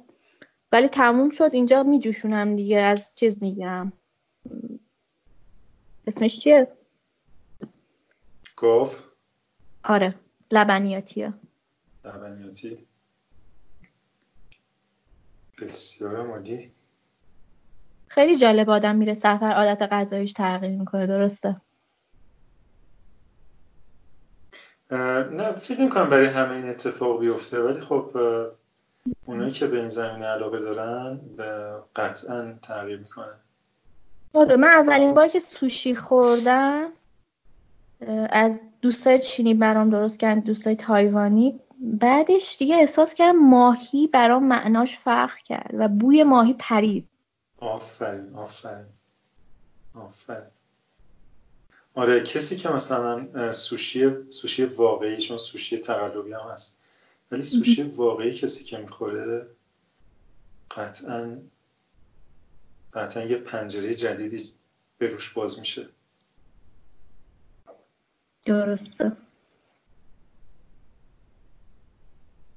ولی تموم شد. اینجا میجوشونم دیگه. از چیز می‌گیرم اسمش چیه؟ گفت آره. لبنیاتیه. لبنیاتی. بسیار مالی خیلی جالب آدم میره سفر عادت غذاییش تغییر می‌کنه. درسته. نه فکر کنم برای همه این اتفاق بیفته. ولی خب اونایی که به این زمینه علاقه دارن قطعا تغییر می‌کنن. آره من اولین بار که سوشی خوردم از دوستای چینی برام درست کردن دوستای تایوانی. بعدش دیگه احساس کردم ماهی برام معناش فرق کرد و بوی ماهی پرید. آفرین آفرین آفرین. آره کسی که مثلا سوشی سوشی واقعی چون سوشی تقلبی هم هست. ولی سوشی واقعی کسی که می‌خوره قطعا قطعا یه پنجره جدیدی به روش باز میشه. درسته.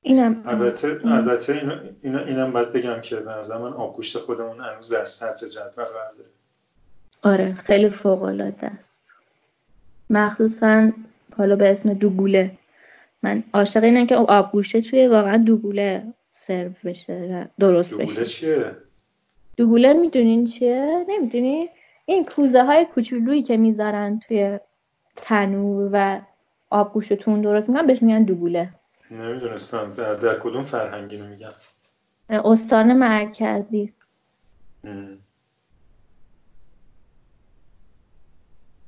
اینم البته البته اینا اینم باید بگم که به نظر من آبگوشت خودمون هنوز در صدر جدول قرار داره آره خیلی فوق العاده است. مخصوصا حالا به اسم دوگوله من عاشق اینم که آبگوشته توی واقعا دوگوله سرو بشه درست بشه. دوگوله چیه؟ دوگوله می‌دونین چیه؟ نمی‌دونی؟ این کوزه های کوچولویی که می‌ذارن توی تنور و آبگوشتون درست می‌کنن بهش میگن دوگوله. نمی‌دونستم. در کدوم فرهنگی رو میگن؟ استان مرکزی.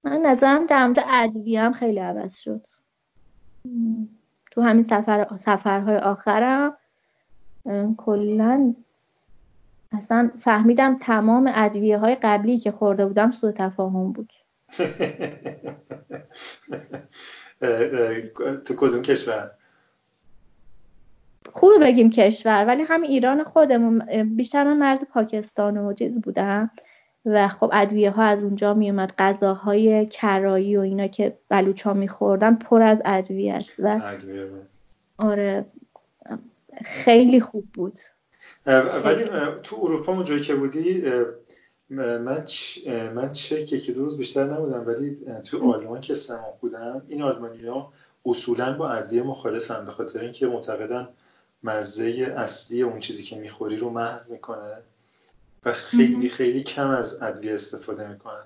من نظرم در مورد ادویه هم خیلی عوض شد. تو همین سفر سفرهای آخرم کلا اصلا فهمیدم تمام ادویه های قبلی که خورده بودم سوء تفاهم بود. تو کدوم کشور؟ خوبه بگیم کشور ولی هم ایران خودمون بیشتر من مرز پاکستان و چیز بودم. و خب ادویه ها از اونجا میومد غذاهای کرایی و اینا که بلوچ ها میخوردن پر از ادویه است و آره خیلی خوب بود. ولی تو اروپا اونجایی که بودی من من چک یکی دو روز بیشتر نبودم ولی تو آلمان که سماع بودم این آلمانی ها اصولا با ادویه مخالفن به خاطر اینکه معتقدن مزه اصلی اون چیزی که می‌خوری رو محو می‌کنه. و خیلی خیلی کم از ادویه استفاده می‌کنن.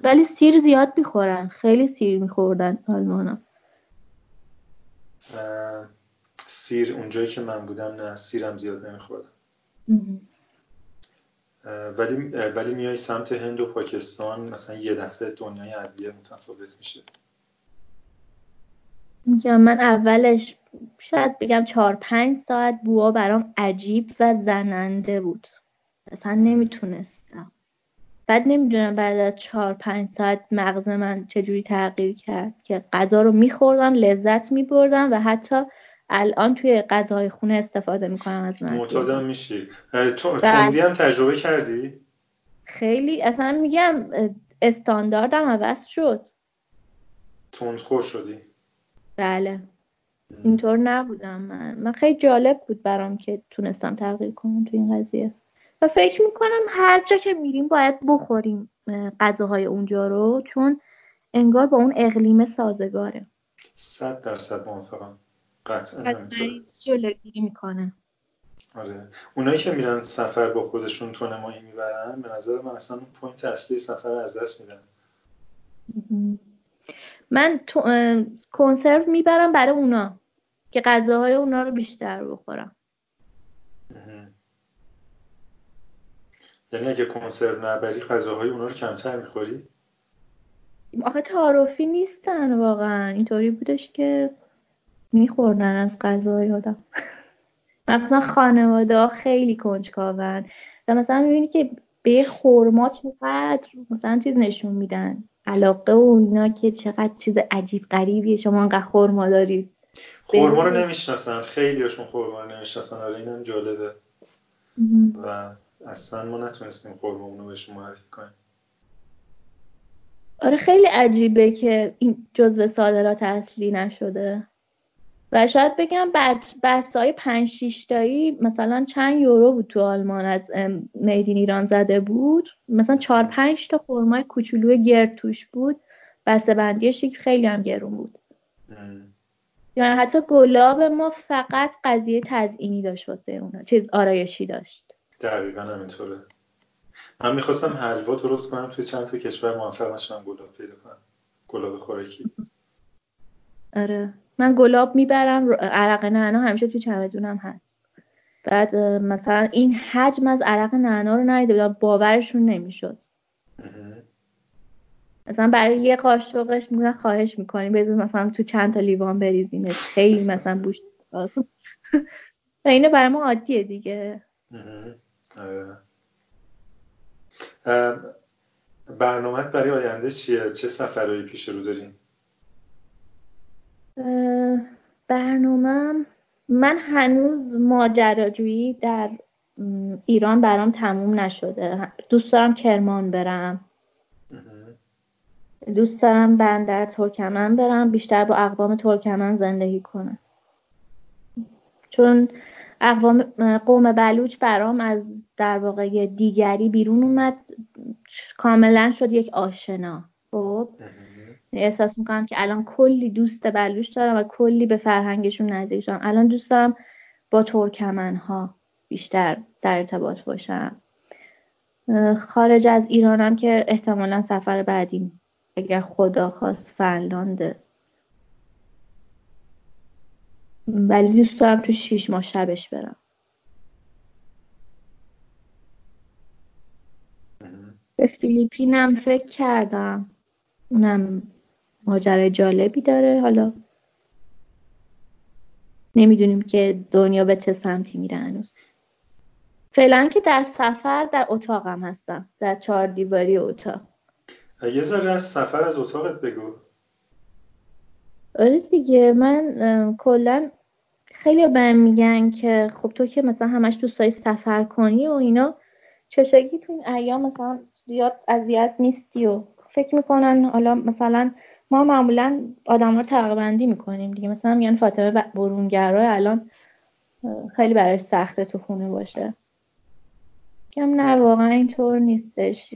ولی سیر زیاد می‌خورن. خیلی سیر میخوردن آلمانا. سیر اونجایی که من بودم نه سیرم زیاد نمیخوردم. ولی ولی میای سمت هند و پاکستان مثلا یه دفعه دنیای ادویه متفاوت میشه. میگم من اولش شاید بگم چهار پنج ساعت بوا برام عجیب و زننده بود. اصلا نمی‌تونستم. بعد نمی‌دونم بعد از چهار پنج ساعت مغز من چجوری تغییر کرد که غذا رو میخوردم لذت میبردم و حتی الان توی غذاهای خونه استفاده می‌کنم از من معتادم میشی. تندی هم تجربه کردی؟ خیلی اصلا میگم استانداردم عوض شد. تندخور شدی. بله. اینطور نبودم. من من خیلی جالب بود برام که تونستم تغییر کنم تو این قضیه. و فکر می‌کنم هر جا که میریم باید بخوریم غذاهای اونجا رو چون انگار با اون اقلیم سازگاره. صد درصد موافقم. قطعا جلوگیری می‌کنه. آره. اونایی که میرن سفر با خودشون تونه می‌برن به نظر من اصلا پوینت اصلی سفر از دست میدن. من تو... کنسرو می‌برم برای اونا که غذاهای اونا رو بیشتر بخورم. یعنی اگه کنسرو نبری غذاهای اونا رو کمتر می‌خوری؟ آخه تعارفی نیستن واقعا. اینطوری بودش که میخوردن از غذاهای آدم. مثلا خانواده ها خیلی کنجکاون. و مثلا می‌بینی که به خورما چقدر مثلا چیز نشون میدن. علاقه و اینا که چقدر چیز عجیب غریبیه. شما انقدر خورما دارید خورما رو نمی‌شناسن. خیلی هاشون خورما رو نمی‌شناسن. آره اینم جالبه. و اصلا ما نتونستیم خورما رو بهشون معرفی کنیم. آره خیلی عجیبه که این جزء صادرات اصلی نشده. و شاید بگم بحث های پنج شیشتایی مثلا چند یورو بود تو آلمان از میدین ایران زده بود. مثلا چهار پنج تا خورمای کوچولو گرد توش بود. بسته بندیش خیلی هم گرون بود. یعنی حتی گلاب ما فقط قضیه تزئینی داشت واسه اونا چیز آرایشی داشت. دقیقا همینطوره. من می‌خواستم حلوا درست کنم توی چند تا کشور موفق نشدم گلاب پیدا کنم. گلاب خوراکی. آره. من گلاب می‌برم عرق نعنا همیشه تو چمدونم هست. بعد مثلا این حجم از عرق نعنا رو ندیده بودم باورشون نمی‌شد. مثلا برای یه قاشقش میگن خواهش می‌کنیم بذار مثلا تو چند تا لیوان بریزینش خیلی مثلا بوش. و اینو برای ما عادیه دیگه. برنامه برای آینده چیه؟ چه سفرهایی پیش رو داریم؟ برنامه من هنوز ماجراجویی در ایران برام تموم نشده. دوست دارم کرمان برم. دوست دارم بندر ترکمن برم بیشتر با اقوام ترکمن زندگی کنم. چون قوم بلوچ برام از در واقع دیگری بیرون اومد. کاملا شد یک آشنا. خب؟ احساس می‌کنم که الان کلی دوست بلوچ دارم و کلی به فرهنگشون نزدیک شدم الان دوست دارم با ترکمن ها بیشتر در ارتباط باشم. خارج از ایرانم که احتمالا سفر بعدی اگر خدا خواست فنلانده ولی دوست دارم تو شیش ماه شبش برم. به فیلیپینم فکر کردم. اونم ماجرای جالبی داره. حالا نمی‌دونیم که دنیا به چه سمتی میره هنوز. فعلا که در سفر در اتاقم هستم. در چهار دیواری اتاق. یه ذره از سفر از اتاقت بگو. آره دیگه من کلا خیلی بهم میگن که خب تو که مثلا همش دوست داری سفر کنی و اینا چشگی تو این ایام مثلا زیاد اذیت نیستی و فکر می‌کنن حالا مثلا ما معمولا آدم رو تقبندی می‌کنیم دیگه. مثلا میگن فاطمه برونگرا الان خیلی برای سخته تو خونه باشه. کم نه واقعا اینطور نیستش.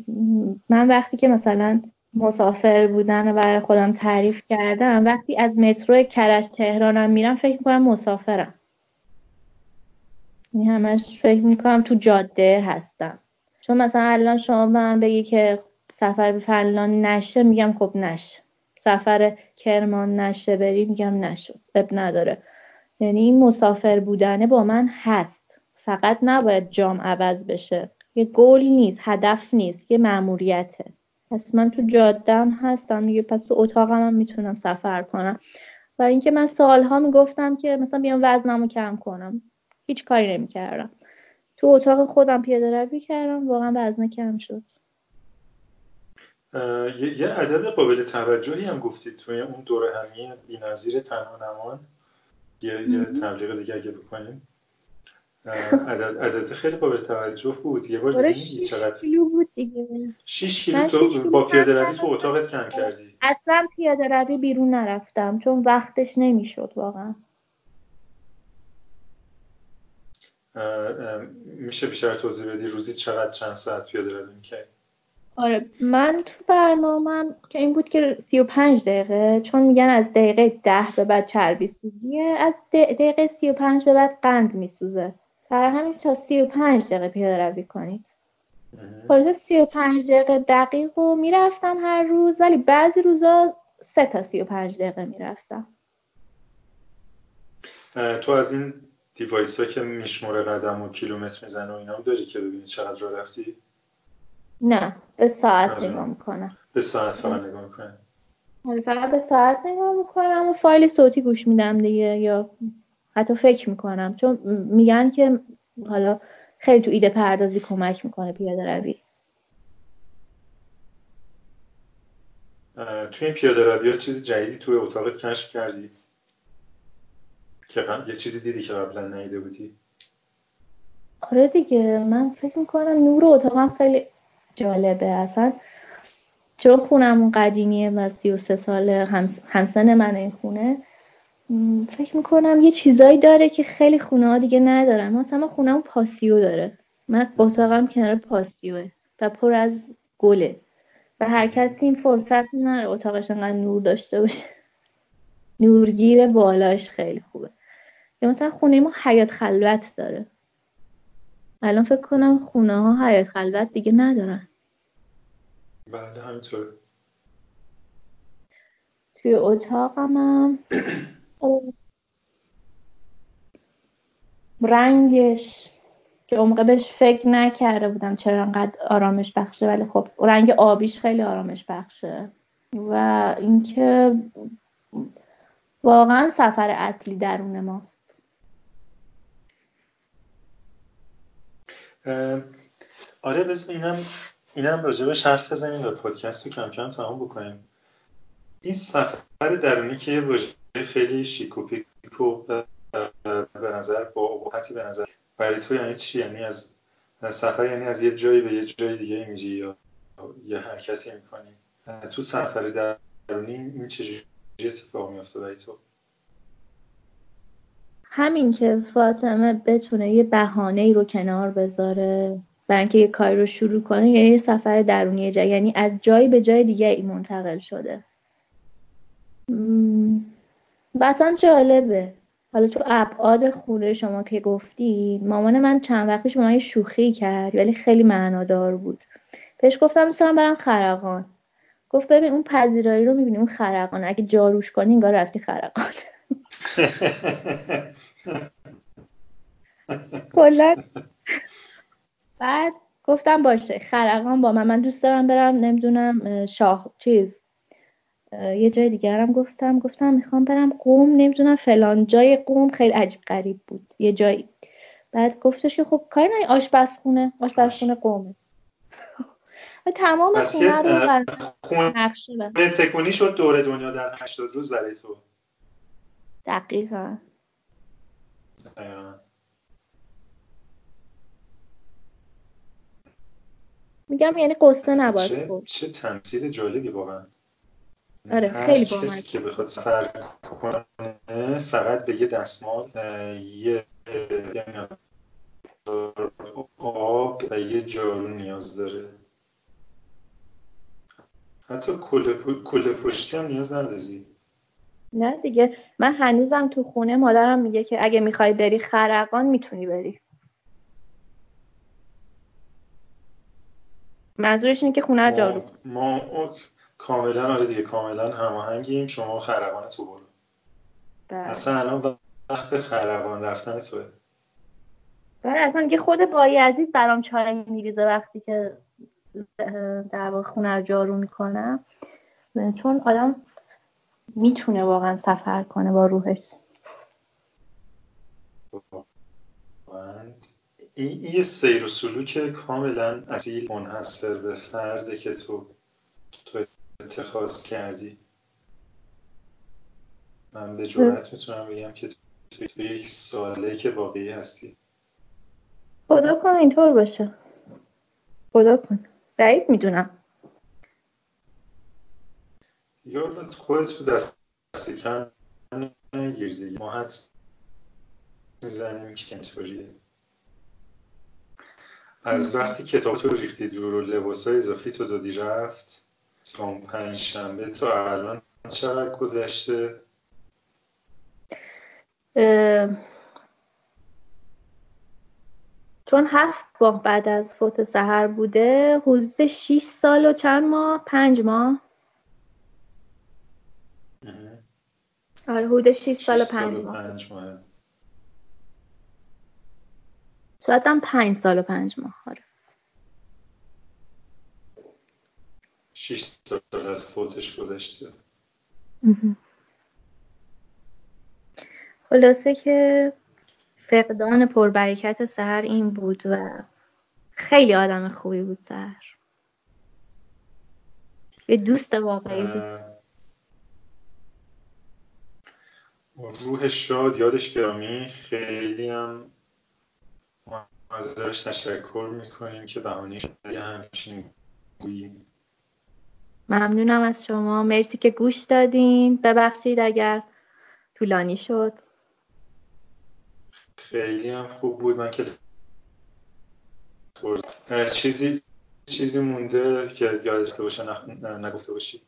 من وقتی که مثلا مسافر بودن و برای خودم تعریف کردم. وقتی از مترو کرج تهرانم میرم فکر می‌کنم مسافرم. این همش فکر می‌کنم تو جاده هستم. چون مثلا الان شما به من بگی که سفر به فلان نشه میگم خب نشه. سفر کرمان نشه بری میگم نشد اب نداره. یعنی این مسافر بودنه با من هست. فقط نباید جام عوض بشه. یه گل نیست هدف نیست یه مأموریته. پس من تو جادم هستم دیگه پس تو اتاقم هم می‌تونم سفر کنم. و اینکه من سالها می‌گفتم که مثلا بیام وزنمو کم کنم. هیچ کاری نمی‌کردم. تو اتاق خودم پیاده روی کردم واقعا وزن کم شد. یه عدد قابل توجهی هم گفتید توی اون دوره همی بی‌نظیر تنها نمان یه, یه تبلیغ دیگه اگه بکنیم. عدد, عدد خیلی قابل توجه بود. یه بار دیگه چقدر کیلو بود دیگه. 6 کیلو تو با پیاده روی تو اتاقت کم کردی. اصلا پیاده روی بیرون نرفتم چون وقتش نمی‌شد واقعا. میشه بیشتر توضیح بدی روزی چقدر چند ساعت پیاده روی می‌کردی؟ آره من تو برنامه که این بود که 35 دقیقه چون میگن از دقیقه 10 به بعد چربی سوزیه از دقیقه 35 به بعد قند میسوزه. در همین تا 35 دقیقه پیاده روی کنید خلاصه 35 دقیقه دقیق رو می‌رفتم هر روز ولی بعضی روزا سه تا 35 دقیقه می‌رفتم. تو از این دیوایس ها که میشموره قدم و کیلومتر می‌زنه و اینا داری که ببینی چقدر رو رفتی؟ نه به ساعت نگاه می‌کنم. به ساعت فقط نگاه می‌کنم آره، فقط به ساعت نگاه می‌کنم و فایل صوتی گوش میدم دیگه یا حتی فکر می‌کنم. چون میگن که حالا خیلی تو ایده پردازی کمک می‌کنه پیاده روی. توی این پیاده روی چیزی جدیدی توی اتاقت کشف کردی؟ که یه چیزی دیدی که قبلا نیده بودی؟ آره دیگه من فکر می‌کنم نور اتاقم خیلی جالبه. اصلا چون خونمون قدیمیه و سی و سه ساله همسن من این خونه. فکر می‌کنم یه چیزایی داره که خیلی خونه ها دیگه ندارن. مثلا خونمون پاسیو داره. من اتاقم کنار پاسیوه و پر از گله. و هر کسی این فرصت نداره اتاقش انقدر نور داشته باشه. نورگیر بالاش خیلی خوبه. یا مثلا خونه ما حیات خلوت داره. الان فکر کنم خونه ها حیات خلوت دیگه ندارن. بله همینطور. توی اتاقم هم رنگش که عمقه بهش فکر نکرده بودم چرا انقدر آرامش بخشه ولی خب رنگ آبیش خیلی آرامش بخشه. و اینکه واقعا سفر اصلی درون ماست. آره بس اینم اینم راجبش حرف بزنیم و پادکست رو کم کم تمام بکنیم. این سفر درونی که یه خیلی شیک و پیک و به نظر با ابهتی به نظر. برای تو یعنی چی؟ یعنی از سفر یعنی از یه جایی به یه جای دیگه میجی یا یه حرکتی می‌کنی؟ تو سفر درونی این چجوری اتفاق میفته برای تو؟ همین که فاطمه بتونه یه بهانه ای رو کنار بذاره برای اینکه یه کاری رو شروع کنه یعنی یه سفر درونی جایی یعنی از جایی به جای دیگه ای منتقل شده. مثلا جالبه. حالا تو ابعاد خونه شما که گفتی مامان من چند با من شوخی کرد ولی خیلی معنادار بود. بهش گفتم می‌تونم برم خرقان. گفت ببین اون پذیرایی رو می‌بینی اون خرقان. اگه جاروش کنی انگار رفتی خرقان. کلا. بعد گفتم باشه خرقان با من. من دوست دارم برم نمی‌دونم شاه چیز. یه جای دیگرم گفتم گفتم می‌خوام برم قوم نمی‌دونم فلان. جای قوم خیلی عجیب غریب بود. یه جایی. بعد گفتش که خب کاری نه آشپزخونه آشپزخونه قومه. و تمام خونه رو نقشه تکونی شد دور دنیا در 80 روز برای تو. دقیقا. میگم یعنی قصه نباید چه, چه تمثیل جالبی واقعا. آره خیلی کسی که بخواد سفر کنه فقط به یه دستمال یه آب و یه جارو نیاز داره. حتی کل پشتی هم نیاز نداری. نه دیگه من هنوزم تو خونه مادرم میگه که اگه می‌خوای بری خرقان می‌تونی بری. منظورش اینه که خونه جارو ما کاملا آره دیگه کاملا هماهنگیم. شما خرقان تو برو بله. اصلا الان وقت خرقان رفتن توه بله اصلا که خود بایزید برام چای میریزه وقتی که در واقع خونه رو جارو می‌کنم چون آدم می‌تونه واقعا سفر کنه با روحش. این یه سیر و سلوک کاملا اصیل منحصر به فرده که تو تو اتخاذ کردی. من به جورت می‌تونم بگم که تو یک ساله که واقعی هستی. خدا کن اینطور باشه. خدا کن. بعید می‌دونم. یا خودت تو دست کم نگیر دیگه. ما حد می‌زنیم که اینطوریه. از وقتی کتاب تو ریختی دور و لباس های اضافی تو دادی رفت تا پنج شنبه تا الان چقدر گذشته؟ چون هفت ماه بعد از فوت سهر بوده حدود 6 سال و چند ماه؟ پنج ماه. آره حدود 6 سال و پنج ماه. شاید هم پنج سال و پنج ماه آره. 6 سال از فوتش گذشته. خلاصه که فقدان پربرکت سهر این بود و خیلی آدم خوبی بود سهر. یه دوست واقعی بود. روح شاد یادش گرامی؟ خیلی هم ازش تشکر می‌کنیم که بهانه شده همچین گوییم. ممنونم از شما. مرسی که گوش دادین. ببخشید اگر طولانی شد. خیلی هم خوب بود. من که چیزی چیزی مونده که یادت باشه نگفته باشی.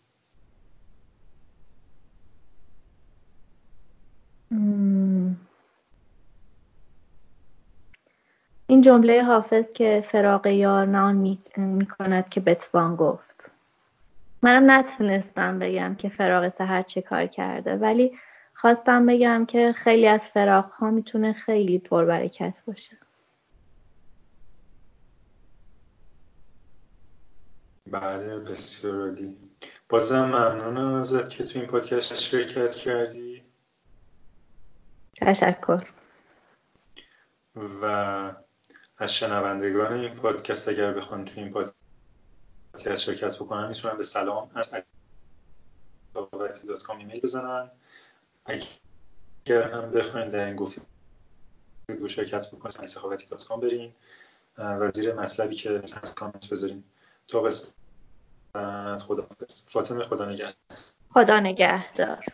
این جمله حافظ که فراق یار نان می, کند که بتوان گفت. منم نتونستم بگم که فراق سهر چه کار کرده ولی خواستم بگم که خیلی از فراق ها می‌تونه خیلی پربرکت باشه. بله بسیار عالی. بازم ممنونم ازت که تو این پادکست شرکت کردی. تشکر. و از شنوندگان این پادکست اگر بخوان تو این پادکست شرکت بکنن می‌تونن به سلام از دات ایمیل بزنن. اگر هم بخواین در این گفت شرکت بکنید سخاوتی دات کام برین. و زیر مطلبی که از کامنت بذارین. تا قسمت خدا فاطمه خدا نگهدار. خدا نگهدار.